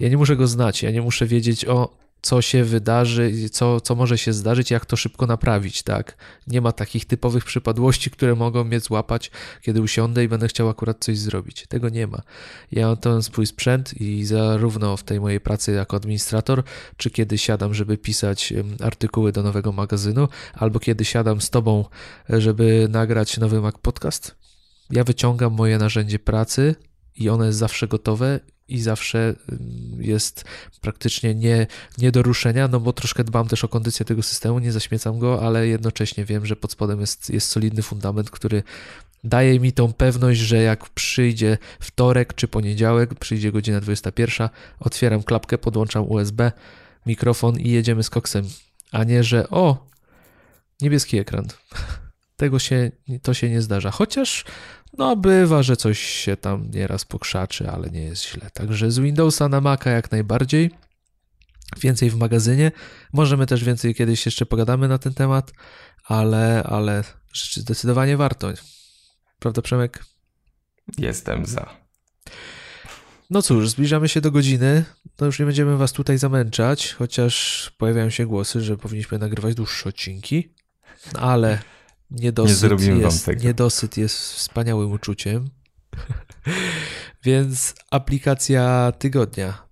Ja nie muszę go znać, ja nie muszę wiedzieć o co się wydarzy, co, co może się zdarzyć, jak to szybko naprawić, tak? Nie ma takich typowych przypadłości, które mogą mnie złapać, kiedy usiądę i będę chciał akurat coś zrobić. Tego nie ma. Ja mam ten swój sprzęt i zarówno w tej mojej pracy jako administrator, czy kiedy siadam, żeby pisać artykuły do nowego magazynu, albo kiedy siadam z tobą, żeby nagrać nowy Mac Podcast, ja wyciągam moje narzędzie pracy i one jest zawsze gotowe i zawsze jest praktycznie nie, nie do ruszenia, no bo troszkę dbam też o kondycję tego systemu, nie zaśmiecam go, ale jednocześnie wiem, że pod spodem jest, jest solidny fundament, który daje mi tą pewność, że jak przyjdzie wtorek czy poniedziałek, przyjdzie godzina 21, otwieram klapkę, podłączam USB, mikrofon i jedziemy z koksem, a nie, że o, niebieski ekran. Tego się, to się nie zdarza. Chociaż no bywa, że coś się tam nieraz pokrzaczy, ale nie jest źle. Także z Windowsa na Maca jak najbardziej. Więcej w magazynie. Możemy też więcej kiedyś jeszcze pogadamy na ten temat, ale, ale zdecydowanie warto. Prawda, Przemek? Jestem za. No cóż, zbliżamy się do godziny. No już nie będziemy Was tutaj zamęczać, chociaż pojawiają się głosy, że powinniśmy nagrywać dłuższe odcinki, ale niedosyt, nie jest, niedosyt jest wspaniałym uczuciem. Więc aplikacja tygodnia.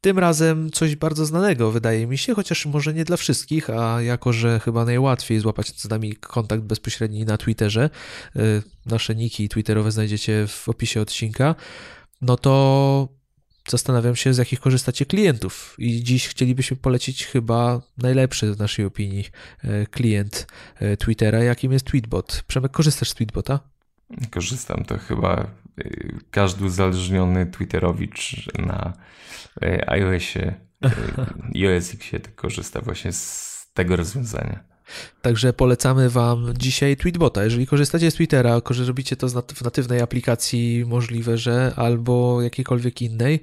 Tym razem coś bardzo znanego, wydaje mi się, chociaż może nie dla wszystkich, a jako, że chyba najłatwiej złapać z nami kontakt bezpośredni na Twitterze, y, nasze niki twitterowe znajdziecie w opisie odcinka, no to zastanawiam się, z jakich korzystacie klientów. I dziś chcielibyśmy polecić chyba najlepszy w naszej opinii y, klient y, Twittera, jakim jest Tweetbot. Przemek, korzystasz z Tweetbota? Korzystam, to chyba każdy uzależniony Twitterowicz na iOSie, iOS Xie korzysta właśnie z tego rozwiązania. Także polecamy Wam dzisiaj Tweetbota. Jeżeli korzystacie z Twittera, robicie to w natywnej aplikacji możliwe, że albo jakiejkolwiek innej,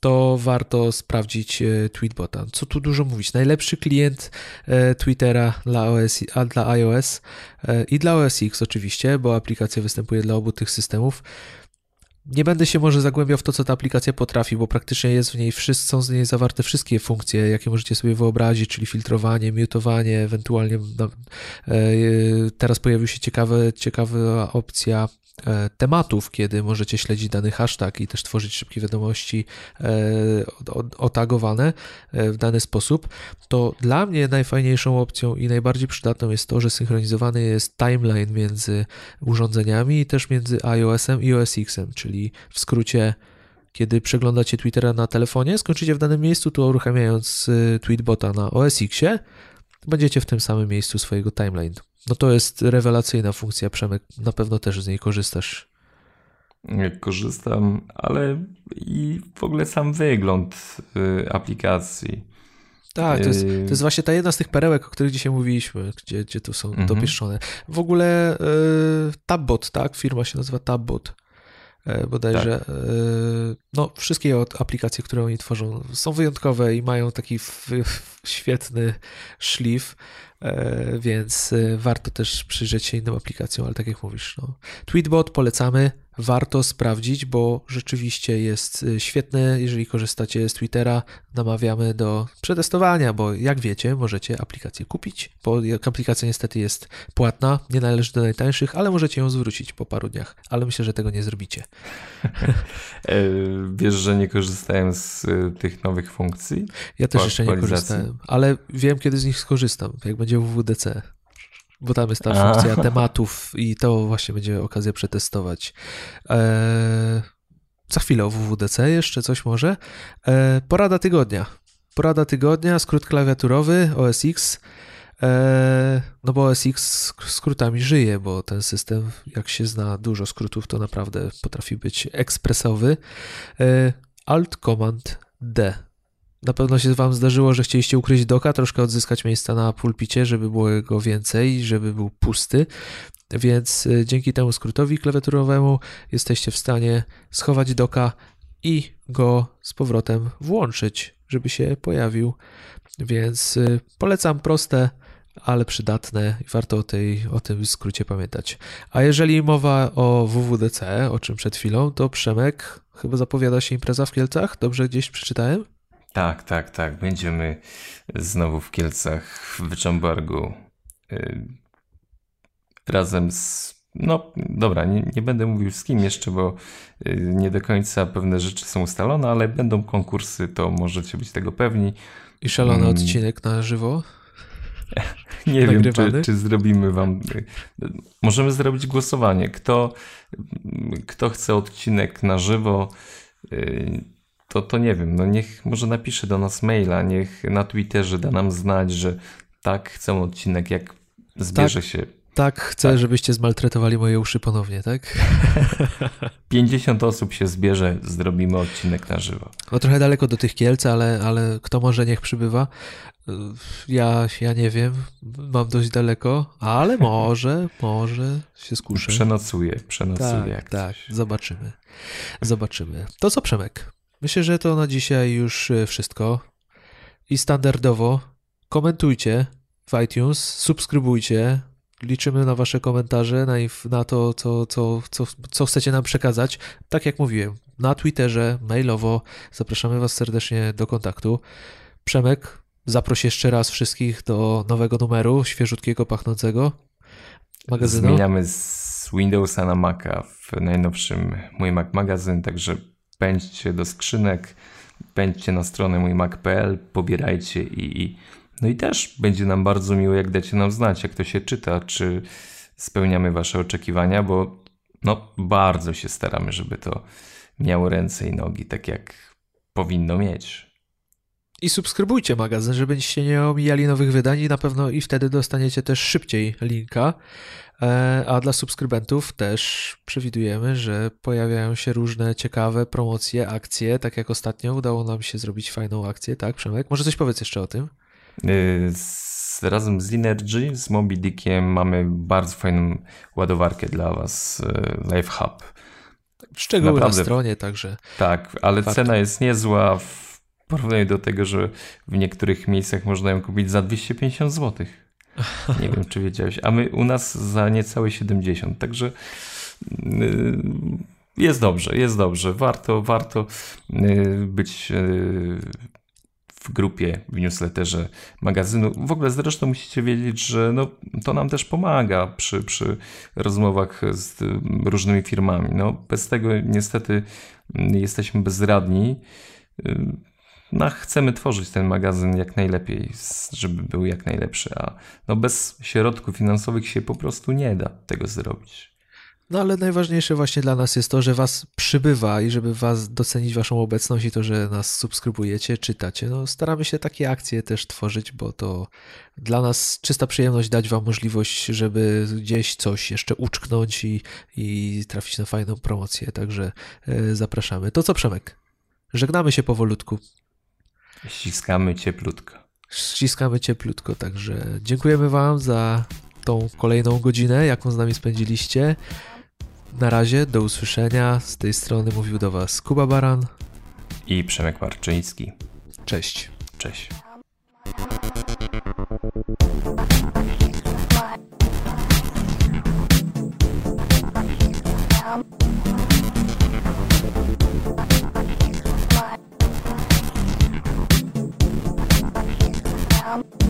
to warto sprawdzić e, Tweetbota. Co tu dużo mówić? Najlepszy klient e, Twittera dla, OS, a dla iOS e, i dla OS X oczywiście, bo aplikacja występuje dla obu tych systemów. Nie będę się może zagłębiał w to, co ta aplikacja potrafi, bo praktycznie jest w niej, są z niej zawarte wszystkie funkcje, jakie możecie sobie wyobrazić, czyli filtrowanie, mutowanie, ewentualnie no, teraz pojawiła się ciekawe, ciekawa opcja E, tematów, kiedy możecie śledzić dany hashtag i też tworzyć szybkie wiadomości e, otagowane e, w dany sposób, to dla mnie najfajniejszą opcją i najbardziej przydatną jest to, że synchronizowany jest timeline między urządzeniami i też między iOS-em i OS X-em, czyli w skrócie kiedy przeglądacie Twittera na telefonie, skończycie w danym miejscu, to uruchamiając tweetbota na OS X-ie, będziecie w tym samym miejscu swojego timeline. No to jest rewelacyjna funkcja, Przemek. Na pewno też z niej korzystasz. Korzystam, ale i w ogóle sam wygląd y, aplikacji. Tak, to jest, to jest właśnie ta jedna z tych perełek, o których dzisiaj mówiliśmy, gdzie, gdzie tu są mhm. dopieszczone. W ogóle y, Tabbot, tak? Firma się nazywa Tabbot. E, bodajże. Tak. E, no, wszystkie aplikacje, które oni tworzą, są wyjątkowe i mają taki świetny szlif. E, więc e, warto też przyjrzeć się innym aplikacjom, ale tak jak mówisz, no. Tweetbot polecamy, warto sprawdzić, bo rzeczywiście jest e, świetny. Jeżeli korzystacie z Twittera, namawiamy do przetestowania, bo jak wiecie, możecie aplikację kupić, bo aplikacja niestety jest płatna, nie należy do najtańszych, ale możecie ją zwrócić po paru dniach, ale myślę, że tego nie zrobicie. Wiesz, że nie korzystałem z tych nowych funkcji? Ja też jeszcze nie korzystałem, ale wiem, kiedy z nich skorzystam, jak będzie WWDC. Bo tam jest ta A. funkcja tematów i to właśnie będzie okazja przetestować. Eee, za chwilę o WWDC jeszcze coś może. Eee, porada tygodnia. Porada tygodnia, skrót klawiaturowy OS X. Eee, no bo OS X skrótami żyje, bo ten system, jak się zna dużo skrótów, to naprawdę potrafi być ekspresowy. Alt Command D na pewno się Wam zdarzyło, że chcieliście ukryć doka, troszkę odzyskać miejsca na pulpicie, żeby było go więcej, żeby był pusty. Więc y, dzięki temu skrótowi klawiaturowemu jesteście w stanie schować doka i go z powrotem włączyć, żeby się pojawił. Więc y, polecam proste, ale przydatne i warto o, tej, o tym skrócie pamiętać. A jeżeli mowa o WWDC, o czym przed chwilą, to Przemek, chyba zapowiada się impreza w Kielcach, dobrze gdzieś przeczytałem? Tak, tak, tak. Będziemy znowu w Kielcach, w Wyczambargu. Y, razem z. No, dobra, nie, nie, będę mówił z kim jeszcze, bo y, nie do końca pewne rzeczy są ustalone, ale będą konkursy, to możecie być tego pewni. I szalony hmm. odcinek na żywo? nie wiem, czy, czy, zrobimy wam. Y, możemy zrobić głosowanie. Kto, kto chce odcinek na żywo? To, to nie wiem, no niech może napisze do nas maila, niech na Twitterze da nam znać, że tak, chcę odcinek, jak zbierze tak. się tak chcę, tak. żebyście zmaltretowali moje uszy ponownie, tak? 50 osób się zbierze, zrobimy odcinek na żywo. No trochę daleko do tych Kielc, ale, ale kto może, niech przybywa. Ja, ja nie wiem, mam dość daleko, ale może, może się skuszę. Przenocuję, przenocuję. Tak, tak, zobaczymy. Zobaczymy. To co, Przemek? Myślę, że to na dzisiaj już e, wszystko. I standardowo komentujcie w iTunes, subskrybujcie, liczymy na Wasze komentarze, na, na to, co, co, co, co chcecie nam przekazać. Tak jak mówiłem, na Twitterze, mailowo zapraszamy Was serdecznie do kontaktu. Przemek, zaproś jeszcze raz wszystkich do nowego numeru, świeżutkiego, pachnącego magazynu. Zmieniamy z Windowsa na Maca w najnowszym Mój Mac magazyn, także pędźcie do skrzynek, pędźcie na stronę mójmac.pl, pobierajcie i, i no i też będzie nam bardzo miło, jak dacie nam znać, jak to się czyta, czy spełniamy Wasze oczekiwania, bo no bardzo się staramy, żeby to miało ręce i nogi, tak jak powinno mieć. I subskrybujcie magazyn, żebyście nie omijali nowych wydań i na pewno i wtedy dostaniecie też szybciej linka. E, a dla subskrybentów też przewidujemy, że pojawiają się różne ciekawe promocje, akcje, tak jak ostatnio udało nam się zrobić fajną akcję, tak Przemek? Może coś powiedz jeszcze o tym? Y, z, razem z Linergy, z Moby Dickiem mamy bardzo fajną ładowarkę dla Was, y, Life Hub. Szczegóły Naprawdę, na stronie także. Tak, ale warto. cena jest niezła w porównaniu do tego, że w niektórych miejscach można ją kupić za 250 zł. Nie wiem, czy wiedziałeś. A my u nas za niecałe 70. Także y, jest dobrze, jest dobrze. Warto, warto być w grupie, w newsletterze magazynu. W ogóle zresztą musicie wiedzieć, że no, to nam też pomaga przy, przy rozmowach z różnymi firmami. No, bez tego niestety jesteśmy bezradni. No, chcemy tworzyć ten magazyn jak najlepiej, żeby był jak najlepszy, a no, bez środków finansowych się po prostu nie da tego zrobić. No ale najważniejsze właśnie dla nas jest to, że was przybywa i żeby was docenić waszą obecność i to, że nas subskrybujecie, czytacie. No staramy się takie akcje też tworzyć, bo to dla nas czysta przyjemność dać wam możliwość, żeby gdzieś coś jeszcze uczknąć i, i trafić na fajną promocję. Także e, zapraszamy. To co Przemek? Żegnamy się powolutku. Ściskamy cieplutko. Ściskamy cieplutko, także dziękujemy wam za tą kolejną godzinę, jaką z nami spędziliście. Na razie, do usłyszenia. Z tej strony mówił do Was Kuba Baran i Przemek Marczyński. Cześć. Cześć. вам.